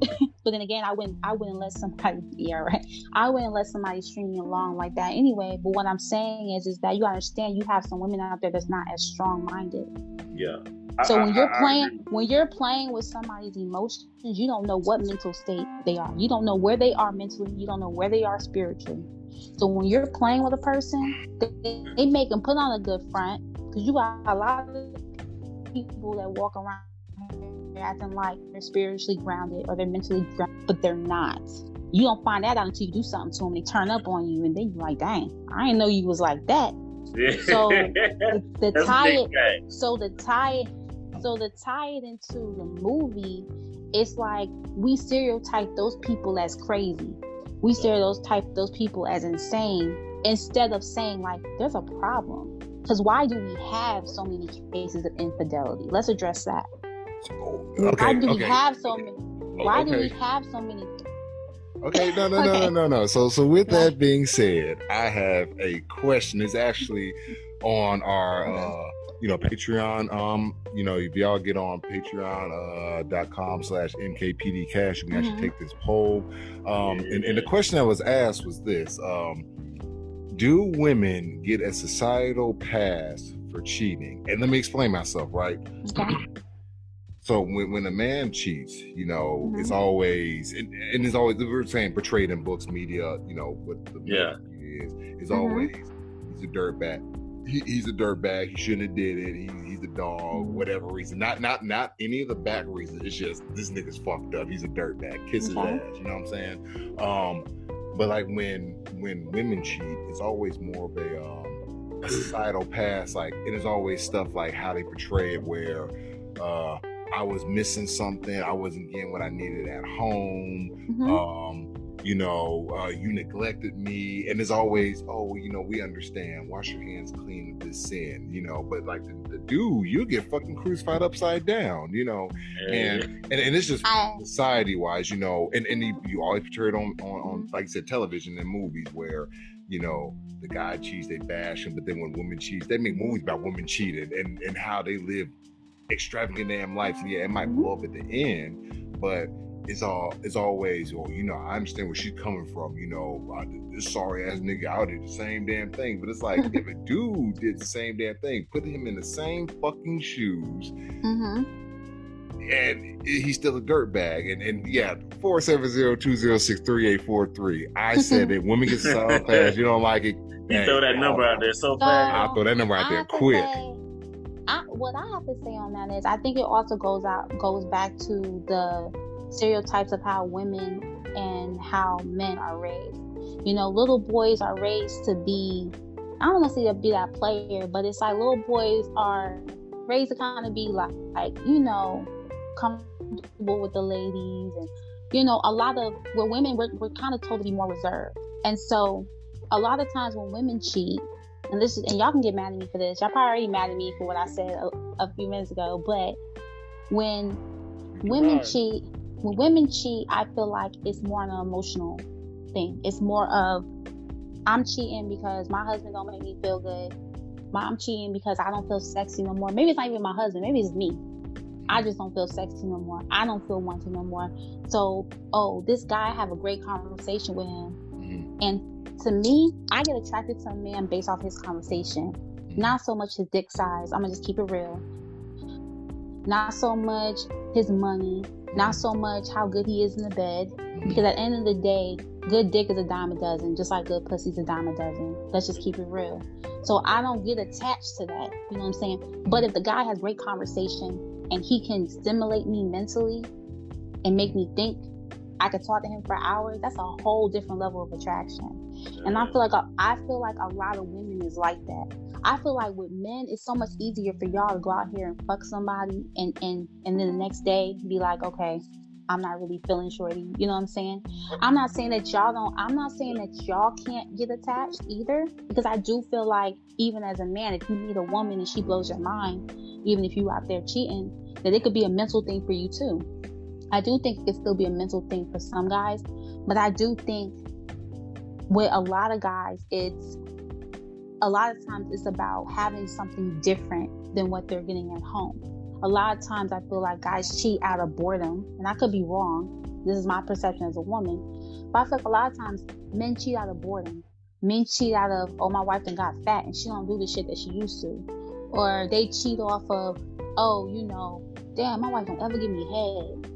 but then again, I wouldn't I wouldn't let somebody yeah right. I wouldn't let somebody string me along like that anyway. But what I'm saying is is that you understand you have some women out there that's not as strong minded. Yeah. So I- when you're I playing agree. when you're playing with somebody's emotions, you don't know what mental state they are. You don't know where they are mentally. You don't know where they are spiritually. So when you're playing with a person, they, they make them put on a good front because you got a lot of people that walk around acting like they're spiritually grounded or they're mentally grounded, but they're not. You don't find that out until you do something to them. They turn up on you, and then you're like, "Dang, I didn't know you was like that." So the, the tie it so the tie it so to tie it into the movie it's like we stereotype those people as crazy we stereotype those type those people as insane instead of saying like there's a problem. Because why do we have so many cases of infidelity? Let's address that. Why Okay, do we have so many why do we have so many Okay, no, no, no, no, no, no. So, so with that being said, I have a question. It's actually on our, uh, you know, Patreon. Um, you know, if y'all get on Patreon uh, dot com slash MKPD Cash, you can actually Mhm. take this poll. Um, and, and the question that was asked was this: um, Do women get a societal pass for cheating? And let me explain myself. Right. okay So when, when a man cheats, you know, Mhm. it's always and, and it's always we were saying portrayed in books, media, you know, what the Yeah. media is is Mhm. always he's a dirtbag. He, he's a dirtbag. He shouldn't have did it. He, he's a dog. Mhm. Whatever reason, not not not any of the back reasons. It's just this nigga's fucked up. He's a dirtbag. Kiss his Okay. ass. You know what I'm saying? Um, but like when when women cheat, it's always more of a um, a societal past. Like it is always stuff like how they portray it, where uh, I was missing something. I wasn't getting what I needed at home. Mhm. Um, you know, uh, you neglected me, and it's always, oh, well, you know, we understand. Wash your hands clean of this sin, you know. But like the, the dude, you get fucking crucified upside down, you know. And and, and it's just society wise, you know, and, and you, you always portray it on, on, on, like I said, television and movies where, you know, the guy cheats, they bash him, but then when women cheat, they make movies about women cheating and, and how they live extravagant damn lives. And yeah, it might blow up at the end, but it's all it's always, well, you know, I understand where she's coming from, you know, I, this sorry ass nigga out did the same damn thing. But it's like if a dude did the same damn thing, put him in the same fucking shoes, mhm. and he's still a dirtbag. And and yeah, four seven zero two zero six three eight four three. I said it. Women get solid pass. You don't like it. You throw that number out there so So- fast. I'll throw that number out there quick. I, what I have to say on that is, I think it also goes out goes back to the stereotypes of how women and how men are raised. You know, little boys are raised to be. I don't want to say to be that player, but it's like little boys are raised to kind of be like, like you know, comfortable with the ladies, and you know, a lot of where women we're, we're kind of told to be more reserved, and so a lot of times when women cheat, and this is, and y'all can get mad at me for this. Y'all probably already mad at me for what I said a, a few minutes ago, but when women Right. cheat, when women cheat, I feel like it's more an emotional thing. It's more of I'm cheating because my husband don't make me feel good. My- I'm cheating because I don't feel sexy no more. Maybe it's not even my husband. Maybe it's me. I just don't feel sexy no more. I don't feel wanted no more. So, oh, this guy I have a great conversation with him, Mhm. and to me, I get attracted to a man based off his conversation, not so much his dick size. I'm gonna just keep it real. Not so much his money, not so much how good he is in the bed. Mm-hmm. Because at the end of the day, good dick is a dime a dozen, just like good pussy's a dime a dozen. Let's just keep it real. So I don't get attached to that. You know what I'm saying? But if the guy has great conversation and he can stimulate me mentally and make me think, I could talk to him for hours. That's a whole different level of attraction. And I feel like a, I feel like a lot of women is like that. I feel like with men, it's so much easier for y'all to go out here and fuck somebody, and and and then the next day be like, okay, I'm not really feeling shorty. You know what I'm saying? I'm not saying that y'all don't. I'm not saying that y'all can't get attached either, because I do feel like even as a man, if you meet a woman and she blows your mind, even if you out there cheating, that it could be a mental thing for you too. I do think it could still be a mental thing for some guys, but I do think with a lot of guys, it's a lot of times it's about having something different than what they're getting at home. A lot of times I feel like guys cheat out of boredom, and I could be wrong. This is my perception as a woman. But I feel like a lot of times men cheat out of boredom. Men cheat out of, oh, my wife done got fat and she don't do the shit that she used to. Or they cheat off of, oh, you know, damn, my wife don't ever give me head.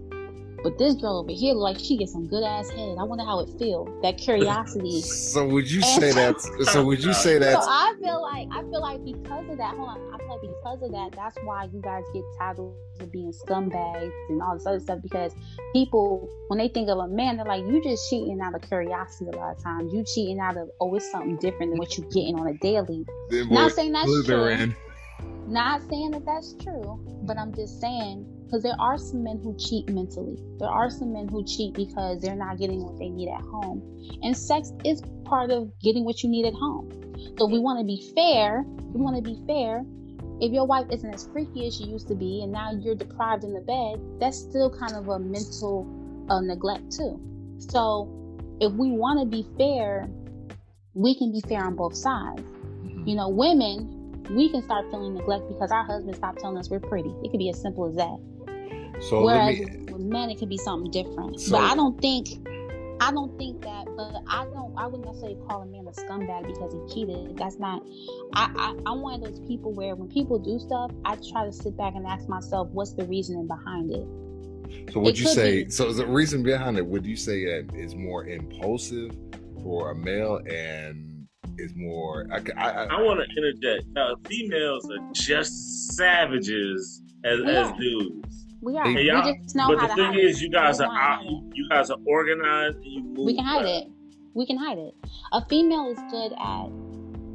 But this girl over here, like she gets some good ass head. I wonder how it feels. That curiosity. So would you say that? So would you say that? So? I feel like I feel like because of that, hold on, I feel like because of that, that's why you guys get titles of being scumbags and all this other stuff. Because people, when they think of a man, they're like, you just cheating out of curiosity. A lot of times, you cheating out of oh, it's something different than what you're getting on a daily. Not saying that's true. Not saying that that's true, but I'm just saying because there are some men who cheat mentally. There are some men who cheat because they're not getting what they need at home. And sex is part of getting what you need at home. So we want to be fair, we want to be fair. If your wife isn't as freaky as she used to be and now you're deprived in the bed, that's still kind of a mental uh, neglect too. So if we want to be fair, we can be fair on both sides. Mhm. You know, women, we can start feeling neglect because our husbands stop telling us we're pretty. It could be as simple as that. So Whereas me. with, with men, it could be something different. So- but I don't think, I don't think that. But I don't. I wouldn't necessarily call a man a scumbag because he cheated. That's not. I, I I'm one of those people where when people do stuff, I try to sit back and ask myself, what's the reasoning behind it? So would it you say? be. So the reason behind it? Would you say that is more impulsive for a male and is more? I, I, I, I want to interject. Now, females are just savages as, We as dudes. We are. Hey, we just know but how the to thing hide is, it. you guys are know how to out, you, you guys are organized. And you move. we can hide well. it. We can hide it. A female is good at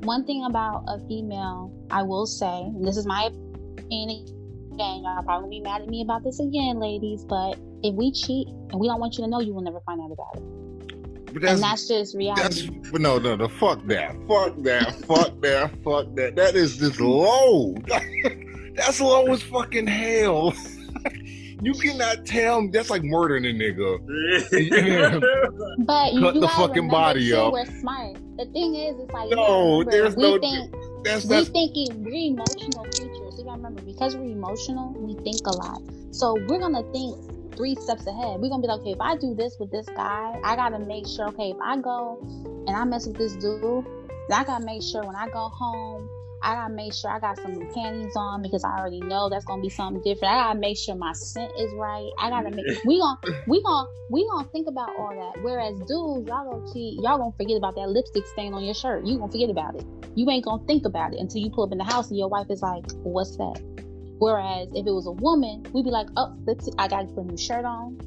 one thing about a female, I will say, and this is my opinion again, y'all probably be mad at me about this again, ladies, but if we cheat and we don't want you to know, you will never find out about it. but and that's just reality. but no, no, no. Fuck that. Fuck that. fuck that. Fuck that. That is just low. that's low as fucking hell. you cannot tell me. That's like murdering a nigga. Yeah. but you, Cut the gotta fucking remember, body up. We're smart. The thing is, it's like No, remember, there's we no- think That's we that's thinking we're emotional creatures. You gotta remember because we're emotional, we think a lot. So we're gonna think three steps ahead. We're gonna be like, okay, if I do this with this guy, I gotta make sure. Okay, if I go and I mess with this dude, I gotta make sure when I go home, I gotta make sure I got some new panties on because I already know that's gonna be something different. I gotta make sure my scent is right. I gotta make we gonna we gonna we gonna think about all that. Whereas dudes, y'all gonna cheat, y'all gonna forget about that lipstick stain on your shirt. You gonna forget about it. You ain't gonna think about it until you pull up in the house and your wife is like, "What's that?" Whereas if it was a woman, we'd be like, "Oh, lipstick, I gotta put a new shirt on."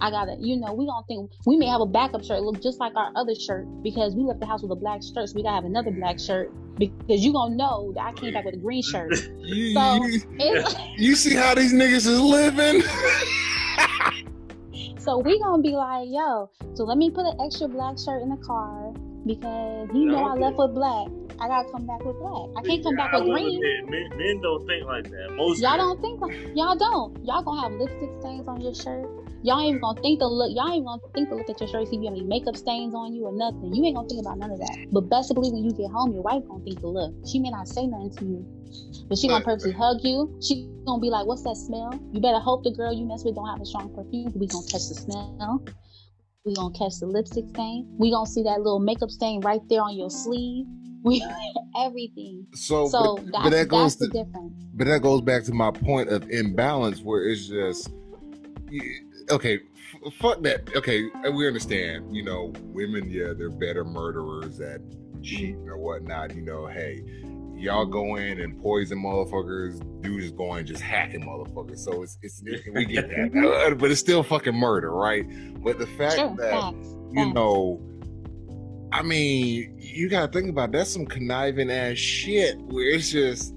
I gotta, you know, we don't think we may have a backup shirt look just like our other shirt because we left the house with a black shirt, so we gotta have another black shirt because you gonna know that I came back with a green shirt. You, So you, it's, you see how these niggas is living? so we gonna be like, yo, so let me put an extra black shirt in the car because you know I Okay. left with black. I gotta come back with black. I can't come back with green. Men, men don't think like that. Most Y'all men- don't think like, y'all don't. Y'all gonna have lipstick stains on your shirt. Y'all ain't even gonna think to look. Y'all ain't gonna think to look at your shirt see if you have any makeup stains on you or nothing. You ain't gonna think about none of that. But best believe when you get home, your wife gonna think to look. She may not say nothing to you, but she gonna purposely hug you. She gonna be like, "What's that smell?" You better hope the girl you mess with don't have a strong perfume. We gonna catch the smell. We gonna catch the lipstick stain. We gonna see that little makeup stain right there on your sleeve. We everything. So, So but, that's, but that goes that's the to, difference. but that goes back to my point of imbalance where it's just you- okay f- fuck that. Okay we understand you know women yeah they're better murderers at cheating or whatnot you know hey y'all go in and poison motherfuckers dudes just go in and just hacking motherfuckers. So it's it's we get that. Uh, but it's still fucking murder right? But the fact Sure, that facts. you facts. know I mean, you gotta think about that's some conniving ass shit where it's just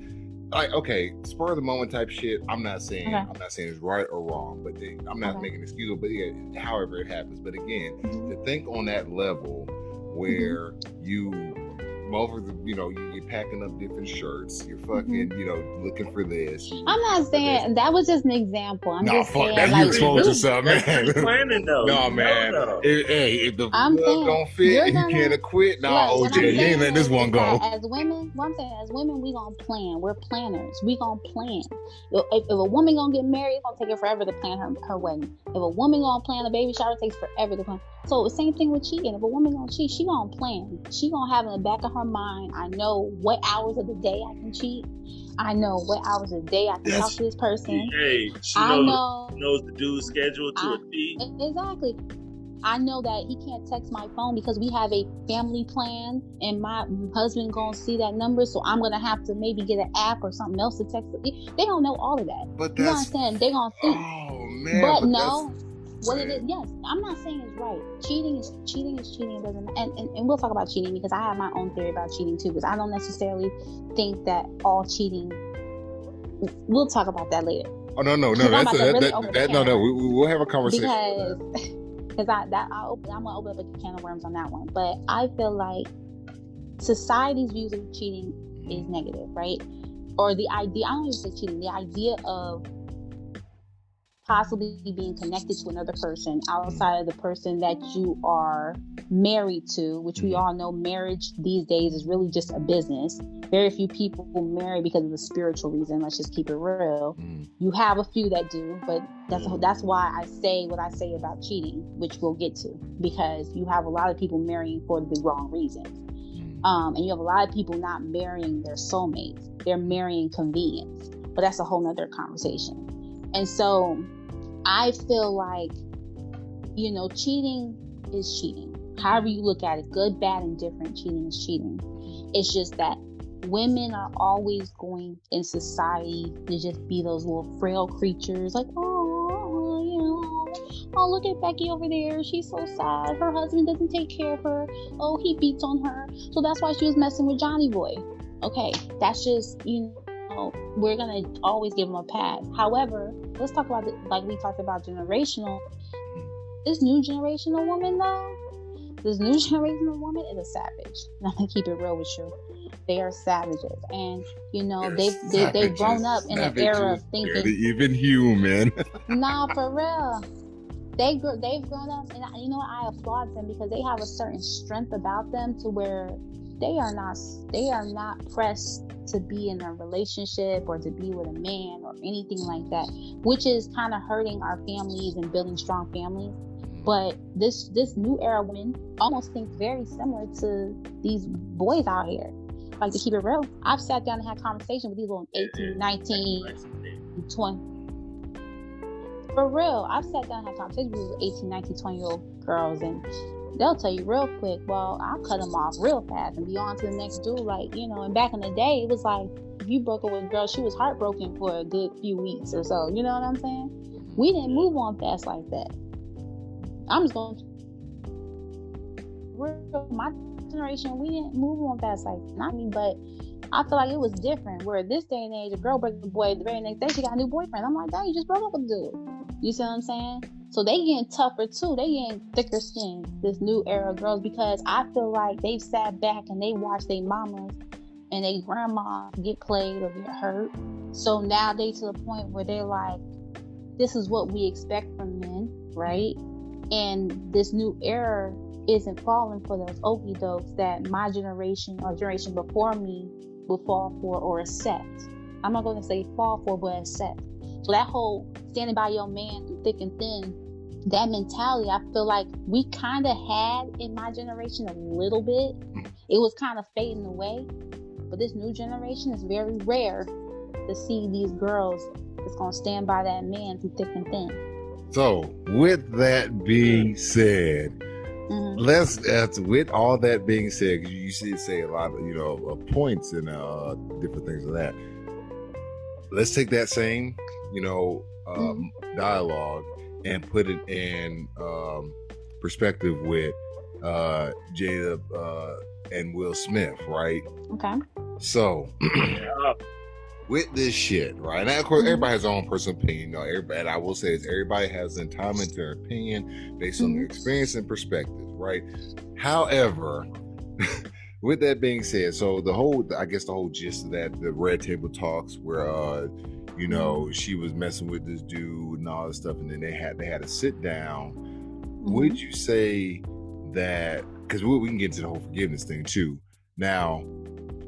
like okay, spur of the moment type shit. I'm not saying Okay. I'm not saying it's right or wrong, but they, I'm not Okay. making excuse, but yeah, however it happens. But again, to think on that level where Mm-hmm. you motherfuckers, you know, you, you're packing up different shirts, you're Mm-hmm. fucking, you know, looking for this. I'm not saying that was just an example. I'm Nah, just fuck saying that. You like exposed yourself, man. planning though. No, man. know, though. If- hey, if the I'm glove saying, don't fit you're and you gonna- can't acquit, nah, Look, what OJ, you ain't letting this one go. As women, what I'm saying, as women, we gonna plan. We're planners. We gonna plan. If, if a woman gonna get married, it's gonna take her forever to plan her, her wedding. If a woman gonna plan a baby shower, it takes forever to plan. So the same thing with cheating. If a woman gonna cheat, she gonna plan. She gonna have in the back of her mind, I know what hours of the day I can cheat. I know what hours of the day I can That's- talk to this person. Hey, she I knows, know knows the dude's schedule to I- a T. Exactly. I know that he can't text my phone because we have a family plan and my husband gonna see that number, so I'm gonna have to maybe get an app or something else to text. They don't know all of that. But You that's understand? They're gonna think. oh man. but that's- no, what it is, yes, I'm not saying it's right. Cheating is cheating is cheating. It doesn't, and, and and we'll talk about cheating because I have my own theory about cheating too. Because I don't necessarily think that all cheating. We'll talk about that later. Oh no no no that's a, that, really that, that no no we, we'll have a conversation. because because I that I open, I'm gonna open up a can of worms on that one. But I feel like society's views of cheating is mm-hmm. negative, right? Or the idea I don't even say cheating, the idea of possibly being connected to another person outside of the person that you are married to, which we Mhm. all know marriage these days is really just a business. Very few people marry because of a spiritual reason. Let's just keep it real Mm. you have a few that do but that's that's why i say what i say about cheating which we'll get to because you have a lot of people marrying for the wrong reasons um, and you have a lot of people not marrying their soulmates they're marrying convenience but that's a whole nother conversation and so i feel like you know cheating is cheating. However you look at it good bad and different cheating is cheating. It's just that women are always going in society to just be those little frail creatures like oh you know oh look at becky over there. She's so sad. Her husband doesn't take care of her. Oh he beats on her. So that's why she was messing with johnny boy. Okay that's just you know we're gonna always give them a pass however let's talk about it like we talked about generational. This new generational woman though this new generational woman is a savage. And i'm gonna keep it real with you. They are savages. And you know They're they've they, they've grown up in an era of thinking. even human. Nah, for real. They they've grown up, and you know? I applaud them because they have a certain strength about them to where they are not they are not pressed to be in a relationship or to be with a man or anything like that, which is kind of hurting our families and building strong families. But this this new era women almost think very similar to these boys out here. Like to keep it real, I've sat down and had conversations with these little 18, 19, 20. For real, I've sat down and had conversations with 18, 19, 20 year old girls, and they'll tell you real quick, well, I'll cut them off real fast and be on to the next dude. Like, you know, and back in the day, it was like, if you broke up with a girl, she was heartbroken for a good few weeks or so. You know what I'm saying? We didn't mm-hmm. move on fast like that. I'm just going. To. My generation, we didn't move on fast like not me, but I feel like it was different. Where this day and age, a girl breaks a boy, the very next day she got a new boyfriend. I'm like, dang, you just broke up with a dude. You see what I'm saying? So they getting tougher too. They getting thicker skin. This new era girls because I feel like they've sat back and they watched their mamas and their grandma get played or get hurt. So now they to the point where they're like, this is what we expect from men, right? And this new era isn't falling for those okie dokes that my generation or generation before me would fall for or accept. I'm not going to say fall for, but accept. So that whole standing by your man through thick and thin, that mentality, I feel like we kind of had in my generation a little bit. It was kind of fading away. But this new generation is very rare to see these girls that's going to stand by that man through thick and thin. So, with that being said, mm-hmm. let's uh, with all that being said, you see say a lot of you know uh, points and uh, different things of that. Let's take that same you know um, mm-hmm. dialogue and put it in um, perspective with uh, Jada uh, and Will Smith, right? Okay. So, with this shit, right? Now, of course, mm-hmm. everybody has their own personal opinion. You know, everybody, I will say is everybody has entitlement to their opinion based on their mm-hmm. experience and perspective, right? However, with that being said, so the whole, I guess the whole gist of that, the red table talks where, uh, you know, she was messing with this dude and all this stuff, and then they had they had to sit down. Mm-hmm. Would you say that? Because we, we can get into the whole forgiveness thing too. Now,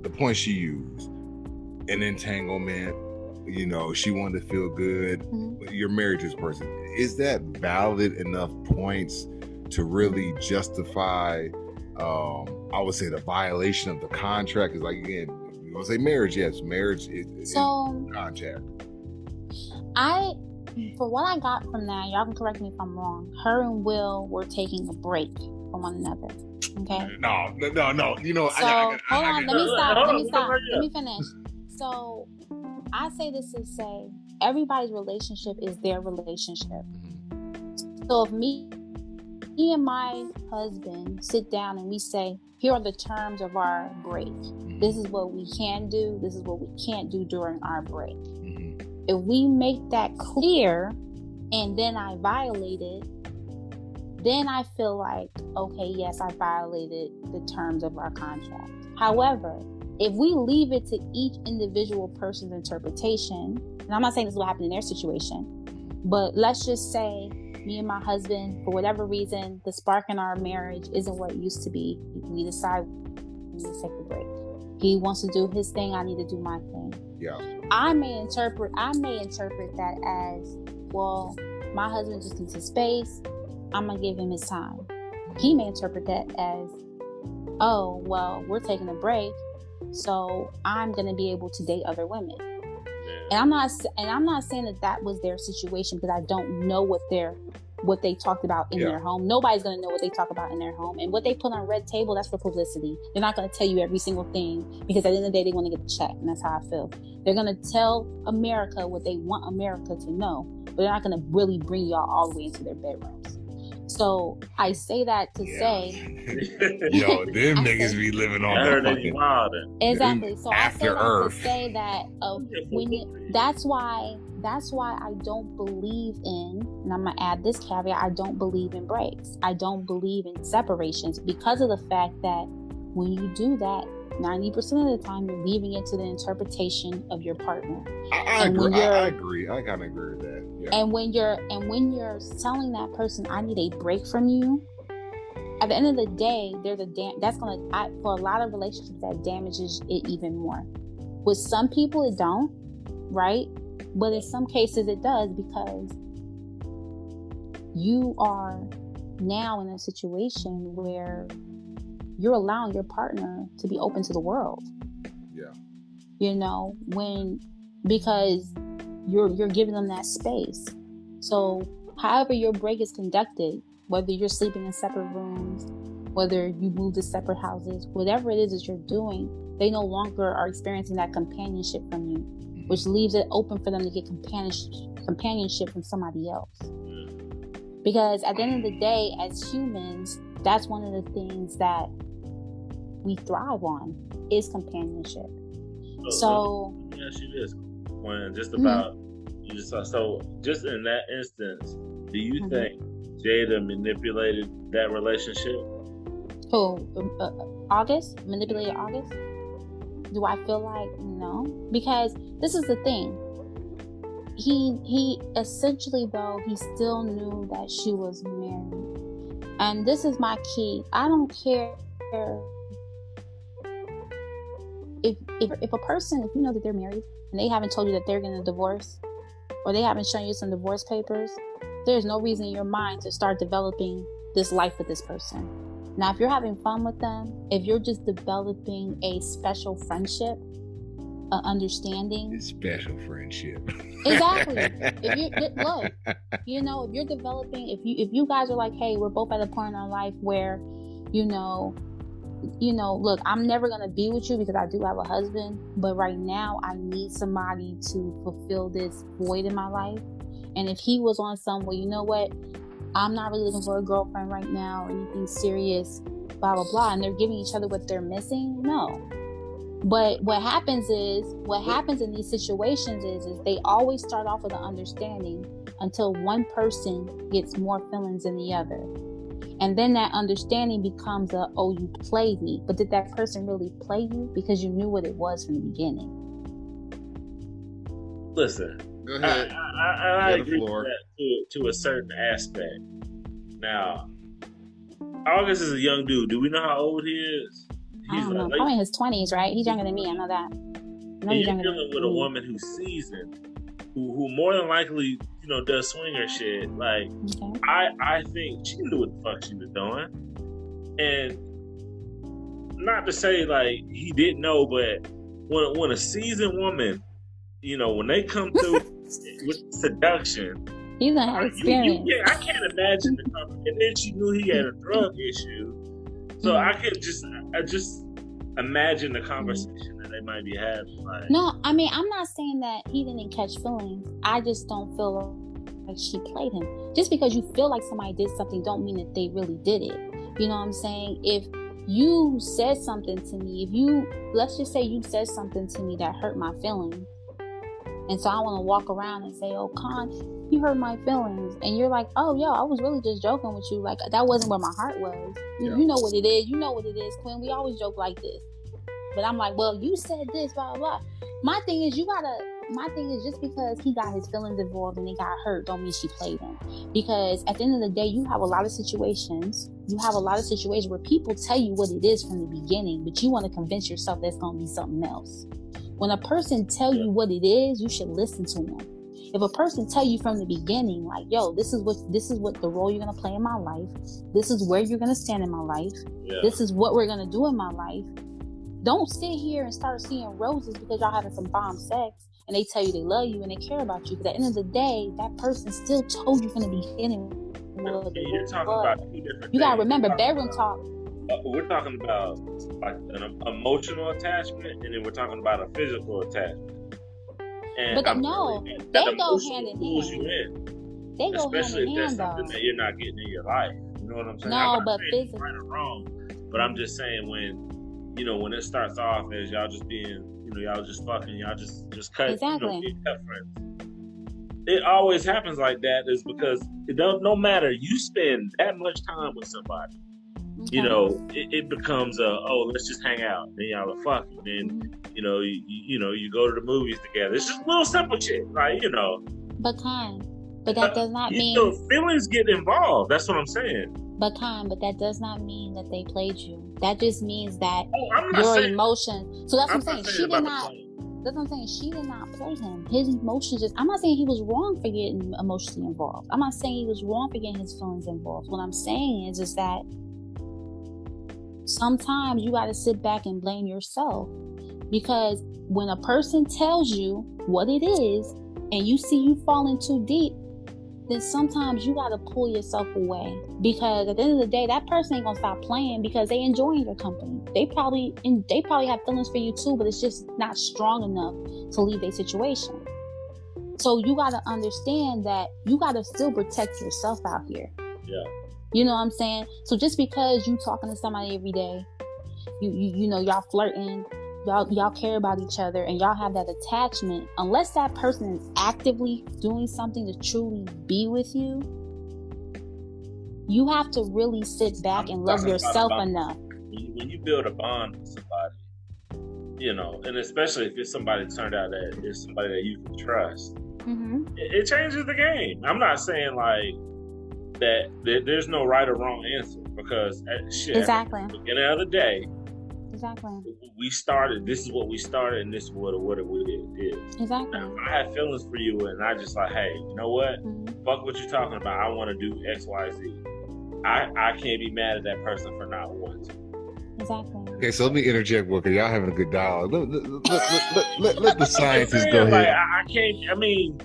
the point she used, an entanglement. You know, she wanted to feel good. Mm-hmm. You're married to this person. Is that valid enough points to really justify? Um, I would say the violation of the contract is like again, you want to say marriage? Yes, marriage is, so, is contract. I, for what I got from that, y'all can correct me if I'm wrong. Her and Will were taking a break from one another. Okay. No, no, no. You know, so I, I, hold on. let me stop. Let me stop. Let me finish. So, I say this to say everybody's relationship is their relationship. Mm-hmm. So if me, me and my husband sit down and we say, here are the terms of our break. Mm-hmm. This is what we can do. This is what we can't do during our break. Mm-hmm. If we make that clear and then I violate it, then I feel like, okay, yes, I violated the terms of our contract. However, if we leave it to each individual person's interpretation, and I'm not saying this will happen in their situation, but let's just say me and my husband, for whatever reason, the spark in our marriage isn't what it used to be. We decide we need to take a break. He wants to do his thing, I need to do my thing. Yeah. I may interpret I may interpret that as, well, my husband just needs his space. I'm gonna give him his time. He may interpret that as, oh, well, we're taking a break, so I'm gonna be able to date other women. And I'm not, and I'm not saying that that was their situation because I don't know what their what they talked about in yeah. their home. Nobody's gonna know what they talk about in their home, and what they put on red table. That's for publicity. They're not gonna tell you every single thing because at the end of the day, they want to get the check, and that's how I feel. They're gonna tell America what they want America to know, but they're not gonna really bring y'all all the way into their bedrooms. So I say that to yeah. say, yo, them niggas be living on the fucking exactly. So I say that to say that uh, when you, that's why that's why I don't believe in, and I'm gonna add this caveat: I don't believe in breaks. I don't believe in separations because of the fact that when you do that, 90% of the time you're leaving it to the interpretation of your partner. I, I agree. I, I, agree. I kind of agree with that. Yeah. And when you're and when you're telling that person, I need a break from you. At the end of the day, there's a dam- that's gonna I, for a lot of relationships that damages it even more. With some people, it don't, right? But in some cases, it does because you are now in a situation where you're allowing your partner to be open to the world. Yeah. You know, when because you're you're giving them that space. So however your break is conducted, whether you're sleeping in separate rooms, whether you move to separate houses, whatever it is that you're doing, they no longer are experiencing that companionship from you, mm-hmm. which leaves it open for them to get companionship companionship from somebody else. Because at the end of the day, as humans, that's one of the things that we thrive on is companionship. So, So, let me ask you this: when just Mhm. about you just so just in that instance, do you Mhm. think Jada manipulated that relationship? who? Uh, uh, August? Manipulated August? Do I feel like no? Because this is the thing. He he essentially though he still knew that she was married, and this is my key. I don't care if if a person if you know that they're married and they haven't told you that they're going to divorce, or they haven't shown you some divorce papers. There's no reason in your mind to start developing this life with this person. Now, if you're having fun with them, if you're just developing a special friendship, a understanding, It's special friendship. Exactly. If you- look, you know, if you're developing, if you if you guys are like, hey, we're both at a point in our life where, you know, you know, look, I'm never gonna be with you because I do have a husband, but right now I need somebody to fulfill this void in my life. And if he was on some, well, you know what, I'm not really looking for a girlfriend right now anything serious, blah blah blah, and they're giving each other what they're missing, no. But what happens is, what happens in these situations is, is they always start off with an understanding until one person gets more feelings than the other. And then that understanding becomes a, oh, you played me. But did that person really play you? Because you knew what it was from the beginning. Listen, Go I, ahead. I, I, I You got the agree with floor. that to, to a certain aspect. Now, August is a young dude. Do we know how old he is? I don't know. like- Probably in his 20s, right? He's younger than me. I know that. I know and he's you're younger dealing than with a woman who's seasoned, who who more than likely, you know, does swinger shit. Like Okay. I I think she knew what the fuck she was doing, and not to say like he didn't know, but when when a seasoned woman, you know, when they come through with seduction, He's gonna have you- you- yeah, I can't imagine the com- and then she knew he had a drug issue, so Mhm. I could just I just imagine the conversation that they might be having. Like, No, I mean, I'm not saying that he didn't catch feelings. I just don't feel like she played him. Just because you feel like somebody did something, don't mean that they really did it. You know what I'm saying? If you said something to me, if you, let's just say you said something to me that hurt my feelings, and so I want to walk around and say, "Oh, Con, you hurt my feelings," and you're like, "Oh, yo, I was really just joking with you. Like that wasn't where my heart was. You, Yeah. you know what it is. You know what it is, Quinn. We always joke like this." But I'm like, well, you said this, blah blah blah. My thing is, you gotta. My thing is, just because he got his feelings involved and he got hurt, don't mean she played him. Because at the end of the day, you have a lot of situations. You have a lot of situations where people tell you what it is from the beginning, but you want to convince yourself that's gonna be something else. When a person tell you what it is, you should listen to them. If a person tell you from the beginning, like, yo, this is what this is what the role you're gonna play in my life. This is where you're gonna stand in my life yeah. this is what we're gonna do in my life. Don't sit here and start seeing roses because y'all having some bomb sex and they tell you they love you and they care about you. Because at the end of the day, that person still told you from the beginning. You're talking about two different You gotta things. remember bedroom talk. about- uh, We're talking about like an emotional attachment, and then we're talking about a physical attachment. And But I'm no, they go hand in hand. you in, They go especially hand in if that's hand though. something that you're not getting in your life. You know what I'm saying? No, I'm but physical- right or wrong, but I'm just saying when you know when it starts off as y'all just being, you know, y'all just fucking, y'all just just cut, Exactly. you know, cut friends. It always happens like that is because it don't no matter you spend that much time with somebody you know, it, it becomes a oh, let's just hang out. Then y'all are fucking. Then Mhm. you know, you, you know, you go to the movies together. It's just little simple shit, like you know. But kind. But that does not mean. know, feelings get involved. That's what I'm saying. But kind. But that does not mean that they played you. That just means that Oh, your saying. emotions. So that's what I'm I'm saying. not She did not. That's what I'm saying. She did not play him. His emotions just. I'm not saying he was wrong for getting emotionally involved. I'm not saying he was wrong for getting his feelings involved. What I'm saying is, is that sometimes you got to sit back and blame yourself because when a person tells you what it is and you see you falling too deep then sometimes you got to pull yourself away because at the end of the day that person ain't gonna stop playing because they enjoying your company they probably and they probably have feelings for you too but it's just not strong enough to leave their situation So you got to understand that you got to still protect yourself out here. Yeah. You know what I'm saying? So just because you talking to somebody every day, you you, you know y'all flirting, y'all y'all care about each other, and y'all have that attachment. Unless that person is actively doing something to truly be with you, you have to really sit back and love yourself enough. When you, build a bond with somebody, you know, and especially if it's somebody turned out that it's somebody that you can trust, hmm it, it changes the game. I'm not saying like that, that there's no right or wrong answer because uh, shit, Exactly. at the beginning of the day, Exactly. we started. This is what we started, and this is what what it it is. Exactly. Now, I have feelings for you, and I just like, hey, you know what? Mhm. Fuck what you're talking about. I want to do X, Y, Z. I I can't be mad at that person for not wanting. Exactly. Okay, so let me interject, Walker. Y'all having a good dialogue. Let, let, let, let, let, let, let the scientists go saying, Like, ahead. I, I can't. I mean,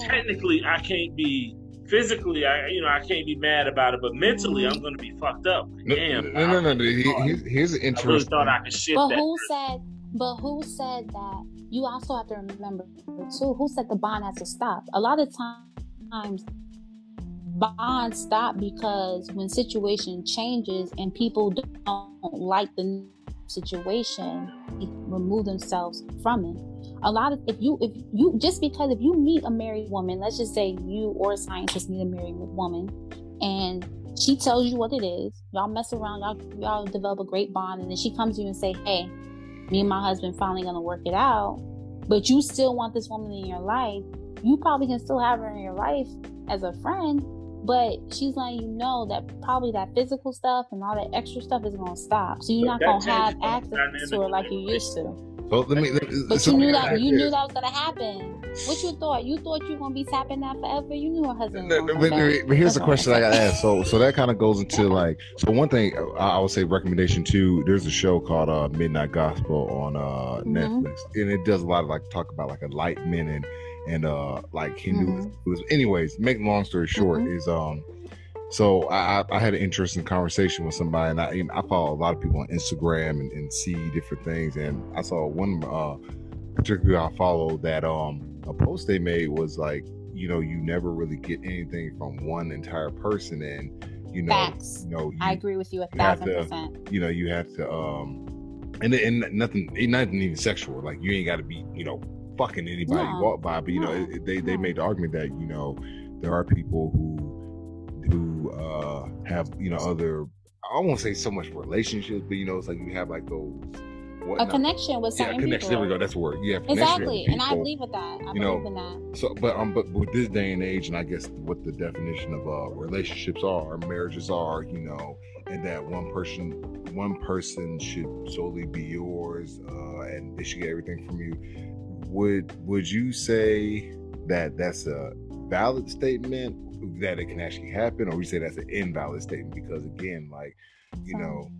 technically, I can't be physically. I you know I can't be mad about it, but mentally, I'm gonna be fucked up. Like, No, Damn. no, no, no. no. He- Here's, here's an I really thought I could shit But that. who said? But who said that? You also have to remember too. Who said the bond has to stop? A lot of times, bonds stop because when situation changes and people don't like the situation, they remove themselves from it. A lot of if you if you just because if you meet a married woman, let's just say you or a scientist meet a married woman, and she tells you what it is. Y'all mess around, y'all y'all develop a great bond, and then she comes to you and say, "Hey, me and my husband finally gonna work it out." But you still want this woman in your life. You probably can still have her in your life as a friend, but she's letting you know that probably that physical stuff and all that extra stuff is gonna stop. So you're not gonna have access to her like you used to. So let me. Let me But you knew that ask you knew that was gonna happen. What you thought? You thought you were gonna be tapping that forever? You knew her husband. No, was no, gonna but, but here's That's the question I'm I got to ask. So, so that kind of goes into like, so one thing I, I would say recommendation two. There's a show called uh, Midnight Gospel on uh, Mhm. Netflix, and it does a lot of like talk about like enlightenment and and uh like Hindu. Mm-hmm. Anyways, make long story short Mhm. is um. So I, I had an interesting conversation with somebody, and I you know, I follow a lot of people on Instagram and, and see different things, and I saw one uh particularly I followed that um a post they made was like you know you never really get anything from one entire person and you know Facts. you know you, I agree with you a you thousand to- percent. you know you have to um and and nothing nothing even sexual like you ain't got to be you know fucking anybody you No. walk by but you know it, they they made the argument that you know there are people who who uh have you know other I won't say so much relationships but you know it's like you have like those A connection with yeah certain connection people. there we go that's the word connection Exactly, and I believe with that. I you believe know, in that. So, but um, but with this day and age, and I guess what the definition of uh relationships are, marriages are, you know, and that one person, one person should solely be yours, uh, and they should get everything from you. Would would you say that that's a valid statement that it can actually happen, or we say that's an invalid statement? Because again, like, you know,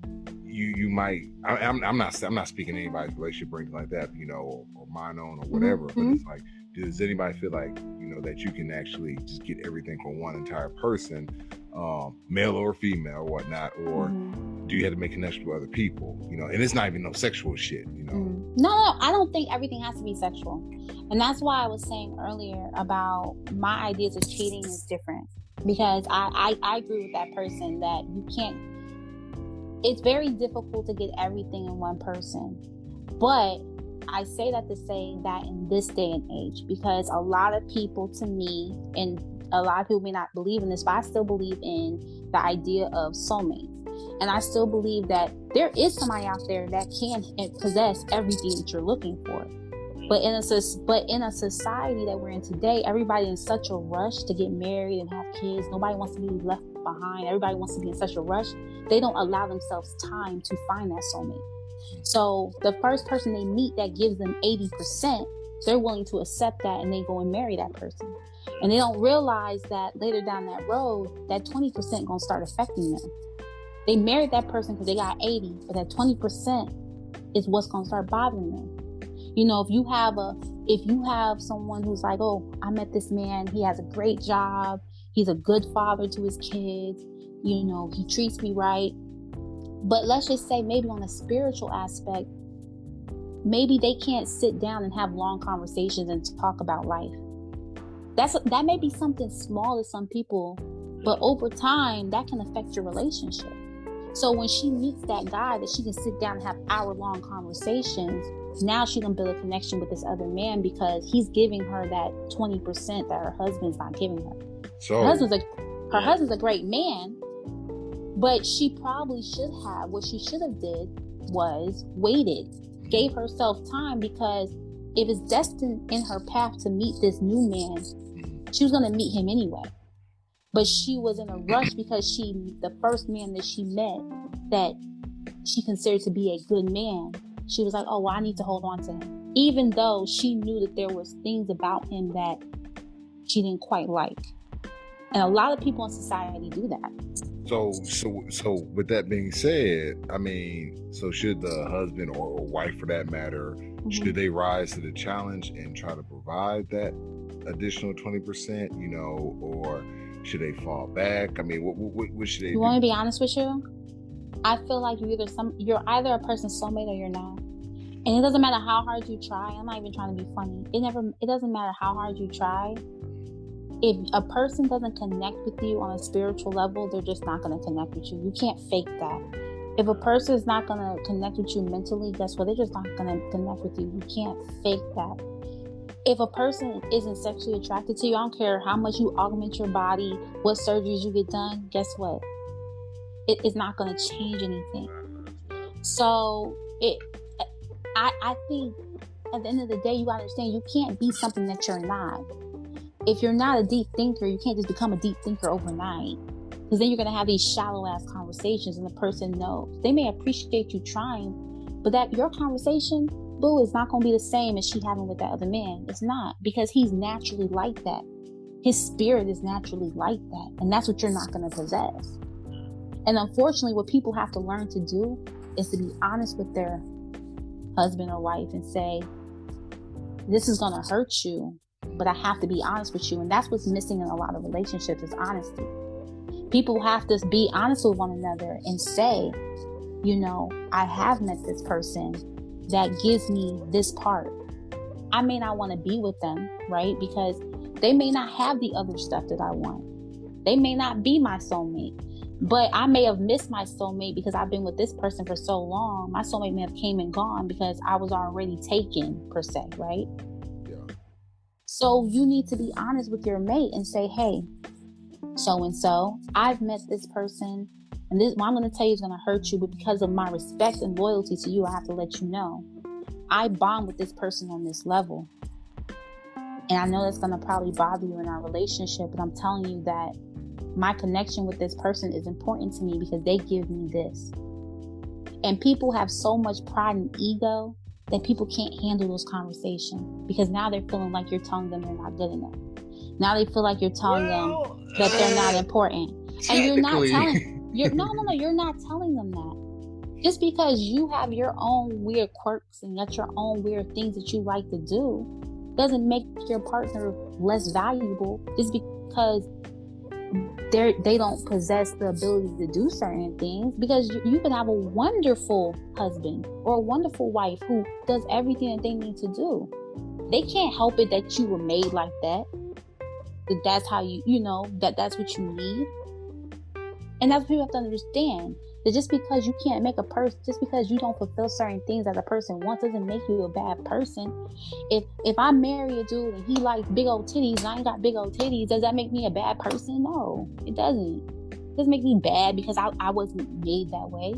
you you might I, I'm I'm not I'm not speaking to anybody's relationship or anything like that, you know, or, or mine own or whatever. But Mhm. it's like, does anybody feel like you know that you can actually just get everything from one entire person, um, male or female or whatnot, or Mhm. do you have to make connections with other people? You know, and it's not even no sexual shit, you know. Mm. No, no, I don't think everything has to be sexual. And that's why I was saying earlier about my ideas of cheating is different. Because I, I, I agree with that person that you can't it's very difficult to get everything in one person. But I say that to say that in this day and age, because a lot of people to me, and a lot of people may not believe in this, but I still believe in the idea of soulmates. And I still believe that there is somebody out there that can possess everything that you're looking for. But in a but in a society that we're in today, everybody in such a rush to get married and have kids. Nobody wants to be left behind. Everybody wants to be in such a rush. They don't allow themselves time to find that soulmate. So the first person they meet that gives them 80%, they're willing to accept that and they go and marry that person. And they don't realize that later down that road, that 20% gonna start affecting them. They married that person because they got 80, but that 20% is what's gonna start bothering them. You know, if you have a if you have someone who's like, oh, I met this man, he has a great job, he's a good father to his kids, you know, he treats me right. But let's just say maybe on a spiritual aspect, maybe they can't sit down and have long conversations and talk about life. That's that may be something small to some people, but mm-hmm. over time that can affect your relationship. So when she meets that guy that she can sit down and have hour long conversations, now she can build a connection with this other man because he's giving her that 20% that her husband's not giving her. So Her husband's a her husband's a great man, but she probably should have what she should have did was waited, gave herself time because if it's destined in her path to meet this new man, mm-hmm. she was gonna meet him anyway. But she was in a rush because she the first man that she met that she considered to be a good man, she was like, Oh, well, I need to hold on to him. Even though she knew that there was things about him that she didn't quite like. And a lot of people in society do that. So, so, so, with that being said, I mean, so should the husband or, wife, for that matter, mm-hmm. should they rise to the challenge and try to provide that additional twenty percent, you know, or should they fall back? I mean, what, what, what should they You do? want to be honest with you? I feel like you either some you're either a person's soulmate or you're not. And it doesn't matter how hard you try. I'm not even trying to be funny. It never it doesn't matter how hard you try. If a person doesn't connect with you on a spiritual level, they're just not gonna connect with you. You can't fake that. If a person is not gonna connect with you mentally, guess what? They're just not gonna connect with you. You can't fake that. If a person isn't sexually attracted to you, I don't care how much you augment your body, what surgeries you get done, guess what? It is not gonna change anything. So it, I, I think at the end of the day, you understand you can't be something that you're not. If you're not a deep thinker, you can't just become a deep thinker overnight. Because then you're gonna have these shallow ass conversations, and the person knows they may appreciate you trying, but that your conversation, boo, is not gonna be the same as she having with that other man. It's not because he's naturally like that. His spirit is naturally like that, and that's what you're not gonna possess. And unfortunately, what people have to learn to do is to be honest with their husband or wife and say, This is going to hurt you, but I have to be honest with you. And that's what's missing in a lot of relationships is honesty. People have to be honest with one another and say, You know, I have met this person that gives me this part. I may not want to be with them, right? Because they may not have the other stuff that I want. They may not be my soulmate but I may have missed my soulmate because I've been with this person for so long. My soulmate may have came and gone because I was already taken per se, right? So you need to be honest with your mate and say, "Hey, so and so, I've met this person, and this what I'm going to tell you is going to hurt you, but because of my respect and loyalty to you, I have to let you know. I bond with this person on this level, and I know that's going to probably bother you in our relationship, but I'm telling you that." my connection with this person is important to me because they give me this. And people have so much pride and ego that people can't handle those conversations because now they're feeling like you're telling them they're not good enough. Now they feel like you're telling Well, them that they're not uh, important. And you're not telling you're no no no, you're not telling them that. Just because you have your own weird quirks and got your own weird things that you like to do doesn't make your partner less valuable just because they they don't possess the ability to do certain things because you, you can have a wonderful husband or a wonderful wife who does everything that they need to do. They can't help it that you were made like that. That that's how you you know that that's what you need. And that's what people have to understand that just because you can't make a person just because you don't fulfill certain things that a person wants doesn't make you a bad person. If if i marry a dude and he likes big old titties and i ain't got big old titties does that make me a bad person? No it doesn't. It doesn't make me bad because i, I wasn't made that way.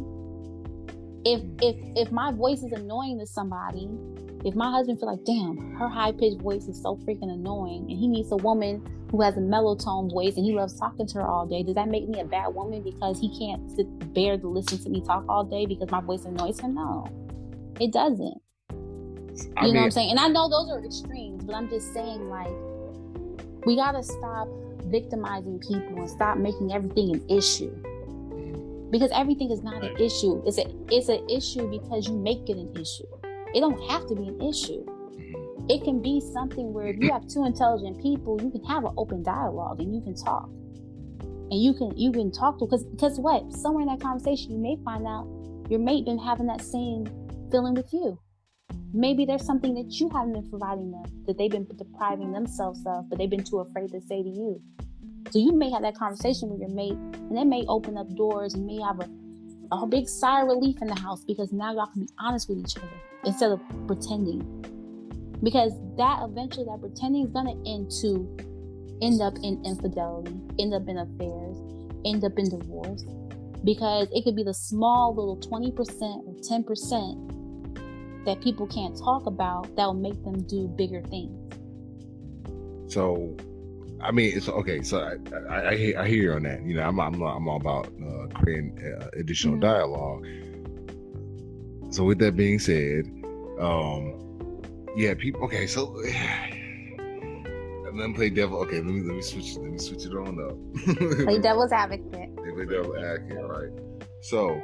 If if if my voice is annoying to somebody if my husband feel like damn her high-pitched voice is so freaking annoying and he needs a woman who has a mellow tone voice and he loves talking to her all day does that make me a bad woman because he can't sit bear to listen to me talk all day because my voice annoys him no it doesn't I you know mean, what I'm saying? And I know those are extremes, but I'm just saying, like, we gotta stop victimizing people and stop making everything an issue. Because everything is not an issue. It's a it's an issue because you make it an issue. It don't have to be an issue. Mm-hmm. It can be something where if you have two intelligent people, you can have an open dialogue and you can talk. And you can you can talk to because because what? Somewhere in that conversation you may find out your mate been having that same feeling with you maybe there's something that you haven't been providing them that they've been depriving themselves of, but they've been too afraid to say to you. So you may have that conversation with your mate, and they may open up doors and may have a, a big sigh of relief in the house because now y'all can be honest with each other instead of pretending. Because that eventually, that pretending is gonna end to end up in infidelity, end up in affairs, end up in divorce. Because it could be the small little 20% or 10% that people can't talk about that will make them do bigger things. So, I mean, it's okay. So I, I, I, hear, I hear you on that. You know, I'm, I'm, I'm all about uh, creating uh, additional mm-hmm. dialogue. So with that being said, um, yeah, people. Okay, so let me play devil. Okay, let me let me switch. Let me switch it on up. play devil's advocate. play devil's advocate, right? So.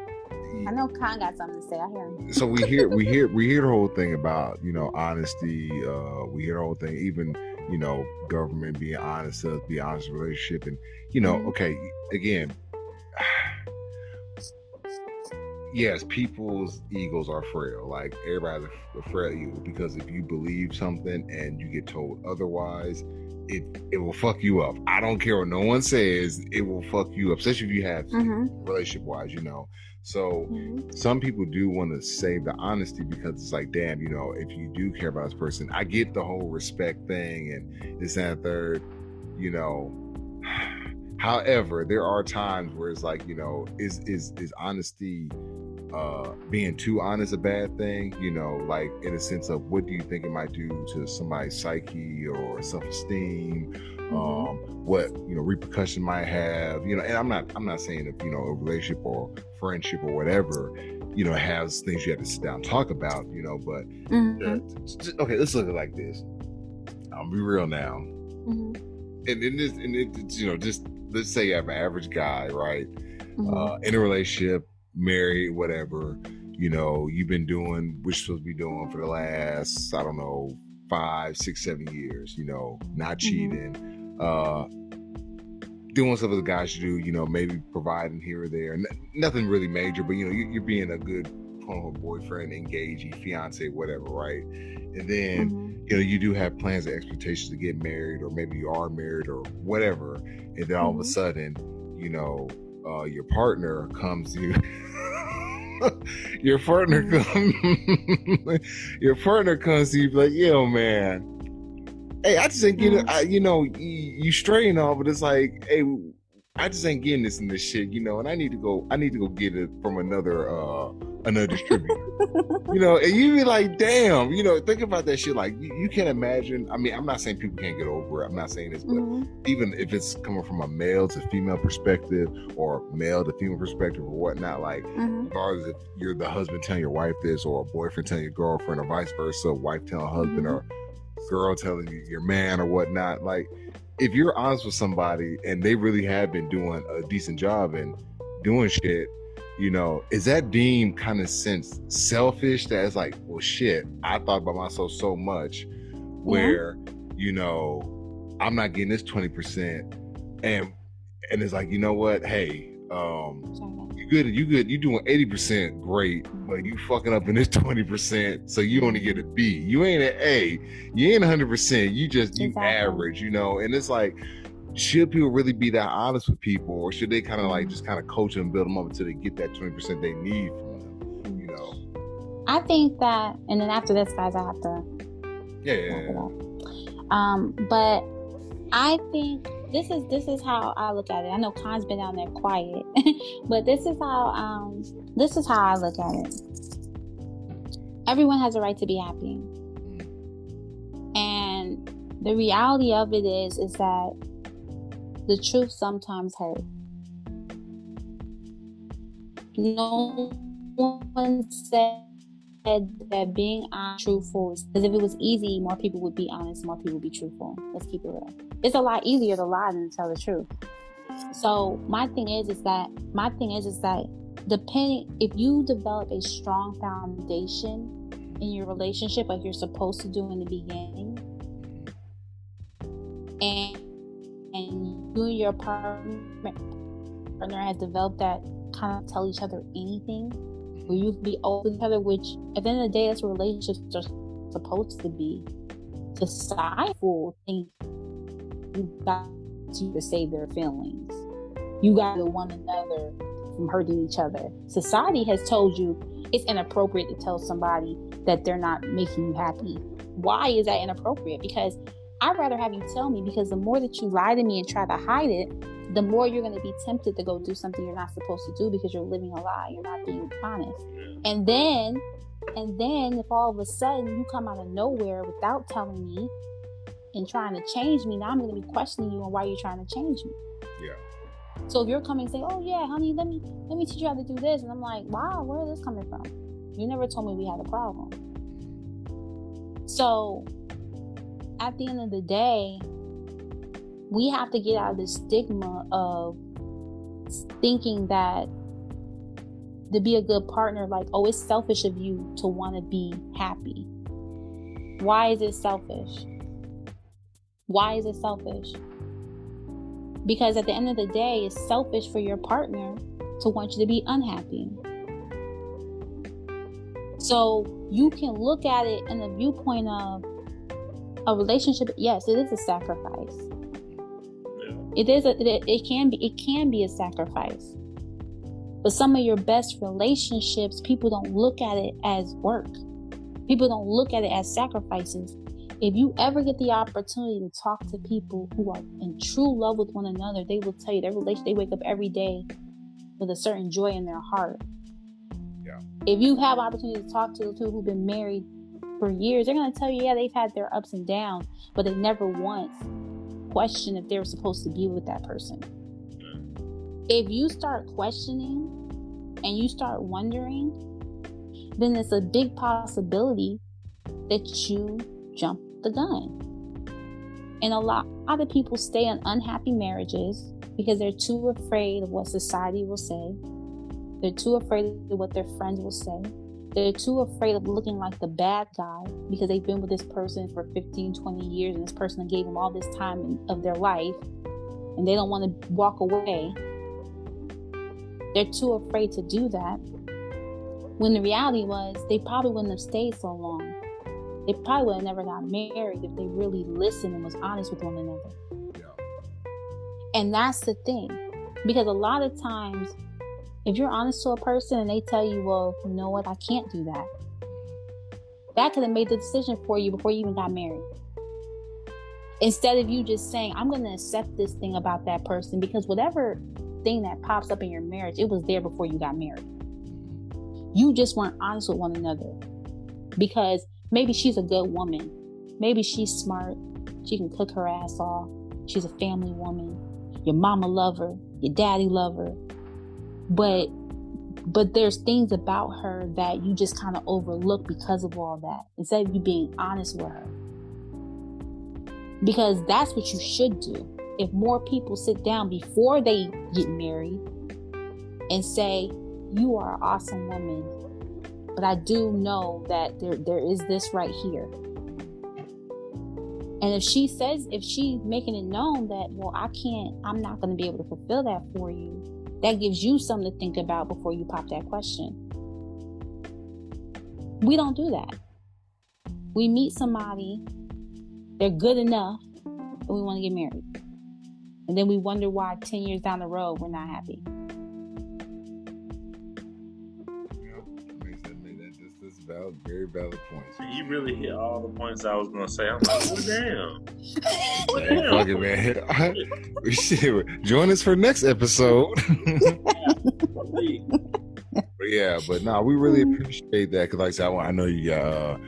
I know Khan got something to say. I hear him. So we hear we hear we hear the whole thing about you know honesty. Uh, we hear the whole thing, even you know government being honest, us be honest relationship, and you know, mm-hmm. okay, again, yes, people's egos are frail. Like everybody's a frail ego because if you believe something and you get told otherwise, it it will fuck you up. I don't care what no one says, it will fuck you up, especially if you have mm-hmm. relationship wise, you know. So mm-hmm. some people do want to save the honesty because it's like, damn, you know, if you do care about this person, I get the whole respect thing and this and third, you know. However, there are times where it's like, you know, is is is honesty uh being too honest a bad thing you know like in a sense of what do you think it might do to somebody's psyche or self-esteem mm-hmm. um what you know repercussion might have you know and i'm not i'm not saying if you know a relationship or friendship or whatever you know has things you have to sit down and talk about you know but mm-hmm. uh, okay let's look at it like this i'll be real now mm-hmm. and in this and it, you know just let's say you have an average guy right mm-hmm. uh in a relationship married, whatever, you know, you've been doing what you're supposed to be doing for the last, I don't know, five, six, seven years, you know, not mm-hmm. cheating, mm-hmm. Uh, doing stuff the guys you do, you know, maybe providing here or there. N- nothing really major, but you know, you, are being a good quote boyfriend, engaging, fiance, whatever, right? And then, mm-hmm. you know, you do have plans and expectations to get married, or maybe you are married or whatever. And then all mm-hmm. of a mm-hmm. sudden, you know, uh, your partner comes you your partner mm-hmm. comes your partner comes to you like yo man hey i just ain't getting mm-hmm. you know you, you stray and all but it's like hey I just ain't getting this in this shit, you know, and I need to go I need to go get it from another uh another distributor. you know, and you be like, damn, you know, think about that shit. Like you, you can't imagine. I mean, I'm not saying people can't get over it. I'm not saying this, but mm-hmm. even if it's coming from a male to female perspective or male to female perspective or whatnot, like mm-hmm. regardless if you're the husband telling your wife this or a boyfriend telling your girlfriend or vice versa, wife telling husband mm-hmm. or girl telling you your man or whatnot, like if you're honest with somebody and they really have been doing a decent job and doing shit, you know, is that deemed kind of sense selfish that it's like, well, shit, I thought about myself so much where, you know, I'm not getting this 20%. And and it's like, you know what? Hey, um, good, you good, you doing 80% great, but you fucking up in this 20%, so you only get a B. You ain't an A. You ain't 100%. You just, you exactly. average, you know? And it's like, should people really be that honest with people, or should they kind of like just kind of coach them build them up until they get that 20% they need from them, you know? I think that, and then after this, guys, I have to. Yeah. yeah, yeah. Um, but I think this is this is how I look at it. I know Khan's been down there quiet, but this is how um this is how I look at it. Everyone has a right to be happy. And the reality of it is is that the truth sometimes hurts. No one said that being truthful because if it was easy, more people would be honest, more people would be truthful. Let's keep it real. It's a lot easier to lie than to tell the truth. So my thing is, is that my thing is, is that depending if you develop a strong foundation in your relationship, like you're supposed to do in the beginning, and and you and your partner partner has developed that kind of tell each other anything where you can be open to each other, which at the end of the day, that's what relationships are supposed to be. The Societal think you got to save their feelings. You got to one another from hurting each other. Society has told you it's inappropriate to tell somebody that they're not making you happy. Why is that inappropriate? Because I'd rather have you tell me because the more that you lie to me and try to hide it, the more you're going to be tempted to go do something you're not supposed to do because you're living a lie. You're not being honest. And then, and then if all of a sudden you come out of nowhere without telling me and trying to change me, now I'm going to be questioning you on why you're trying to change me. Yeah. So if you're coming and say, "Oh yeah, honey, let me let me teach you how to do this," and I'm like, "Wow, where is this coming from? You never told me we had a problem." So at the end of the day, we have to get out of the stigma of thinking that to be a good partner, like, oh, it's selfish of you to want to be happy. Why is it selfish? Why is it selfish? Because at the end of the day, it's selfish for your partner to want you to be unhappy. So you can look at it in the viewpoint of a relationship. Yes, it is a sacrifice. It is. A, it, it can be. It can be a sacrifice. But some of your best relationships, people don't look at it as work. People don't look at it as sacrifices. If you ever get the opportunity to talk to people who are in true love with one another, they will tell you their relation. They wake up every day with a certain joy in their heart. Yeah. If you have opportunity to talk to the two who've been married for years, they're gonna tell you, yeah, they've had their ups and downs, but they never once question if they were supposed to be with that person. Mm. If you start questioning and you start wondering, then it's a big possibility that you jump the gun. And a lot, a lot of people stay in unhappy marriages because they're too afraid of what society will say. They're too afraid of what their friends will say. They're too afraid of looking like the bad guy because they've been with this person for 15, 20 years and this person gave them all this time of their life and they don't want to walk away. They're too afraid to do that. When the reality was, they probably wouldn't have stayed so long. They probably would have never got married if they really listened and was honest with one another. Yeah. And that's the thing. Because a lot of times, if you're honest to a person and they tell you, well, you know what, I can't do that, that could have made the decision for you before you even got married. Instead of you just saying, I'm going to accept this thing about that person because whatever thing that pops up in your marriage, it was there before you got married. You just weren't honest with one another because maybe she's a good woman. Maybe she's smart. She can cook her ass off. She's a family woman. Your mama love her. Your daddy love her. But but there's things about her that you just kind of overlook because of all that. Instead of you being honest with her. Because that's what you should do. If more people sit down before they get married and say, You are an awesome woman, but I do know that there there is this right here. And if she says, if she's making it known that, well, I can't, I'm not going to be able to fulfill that for you, that gives you something to think about before you pop that question. We don't do that. We meet somebody, they're good enough, and we want to get married. And then we wonder why 10 years down the road we're not happy. Valid, very valid points. You really hit all the points I was gonna say. I'm like, oh, damn. Hey, fuck it, man. Shit, Join us for next episode. but yeah, but no, we really appreciate that because, like I said, I, I know you got uh,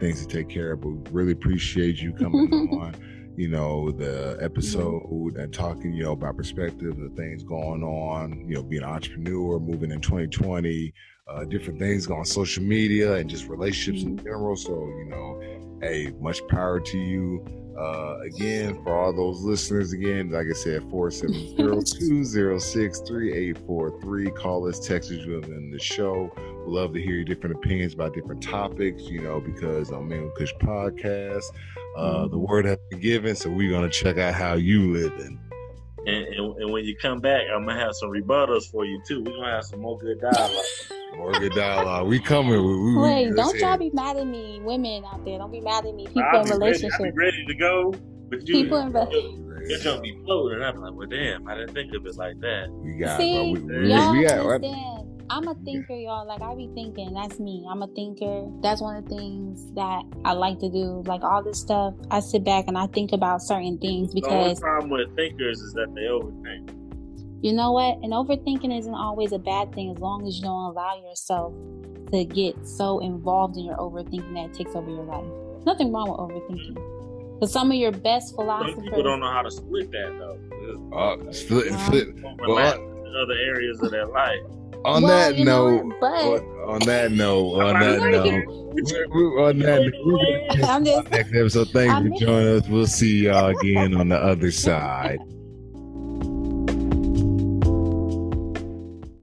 things to take care of, but we really appreciate you coming on. You know the episode and talking, you know, about perspective, the things going on. You know, being an entrepreneur, moving in 2020 uh, different things on social media and just relationships in general. So, you know, hey, much power to you. Uh, again, for all those listeners, again, like I said, 470-206-3843. Call us, text us in the show. we love to hear your different opinions about different topics, you know, because on Mango Kush Podcast, uh, the word has been given, so we're going to check out how you living. And, and, and, when you come back, I'm gonna have some rebuttals for you too. We're gonna have some more good dialogue. More good dialogue. We coming. We, we, Wait, let's don't hear y'all be mad at me, women out there. Don't be mad at me. People I'll in be ready, I'll relationships. be ready to go, but you, People in re- your, gonna be floating. I'm like, well, damn, I didn't think of it like that. We got. See, bro. We, we, y'all we got. understand. I'm a thinker, y'all. Like I be thinking. That's me. I'm a thinker. That's one of the things that I like to do. Like all this stuff, I sit back and I think about certain things because the only problem with thinkers is that they overthink. you know what? And overthinking isn't always a bad thing as long as you don't allow yourself to get so involved in your overthinking that it takes over your life. Nothing wrong with overthinking. But some of your best Some philosophers. people don't know how to split that though. Uh, split, split. Overlap in other areas of their life. On Well, that you know note. But- on, on that note, on that note, we're- we're- on that note, I'm just next episode. Thanks I'm- for joining us. We'll see y'all again on the other side.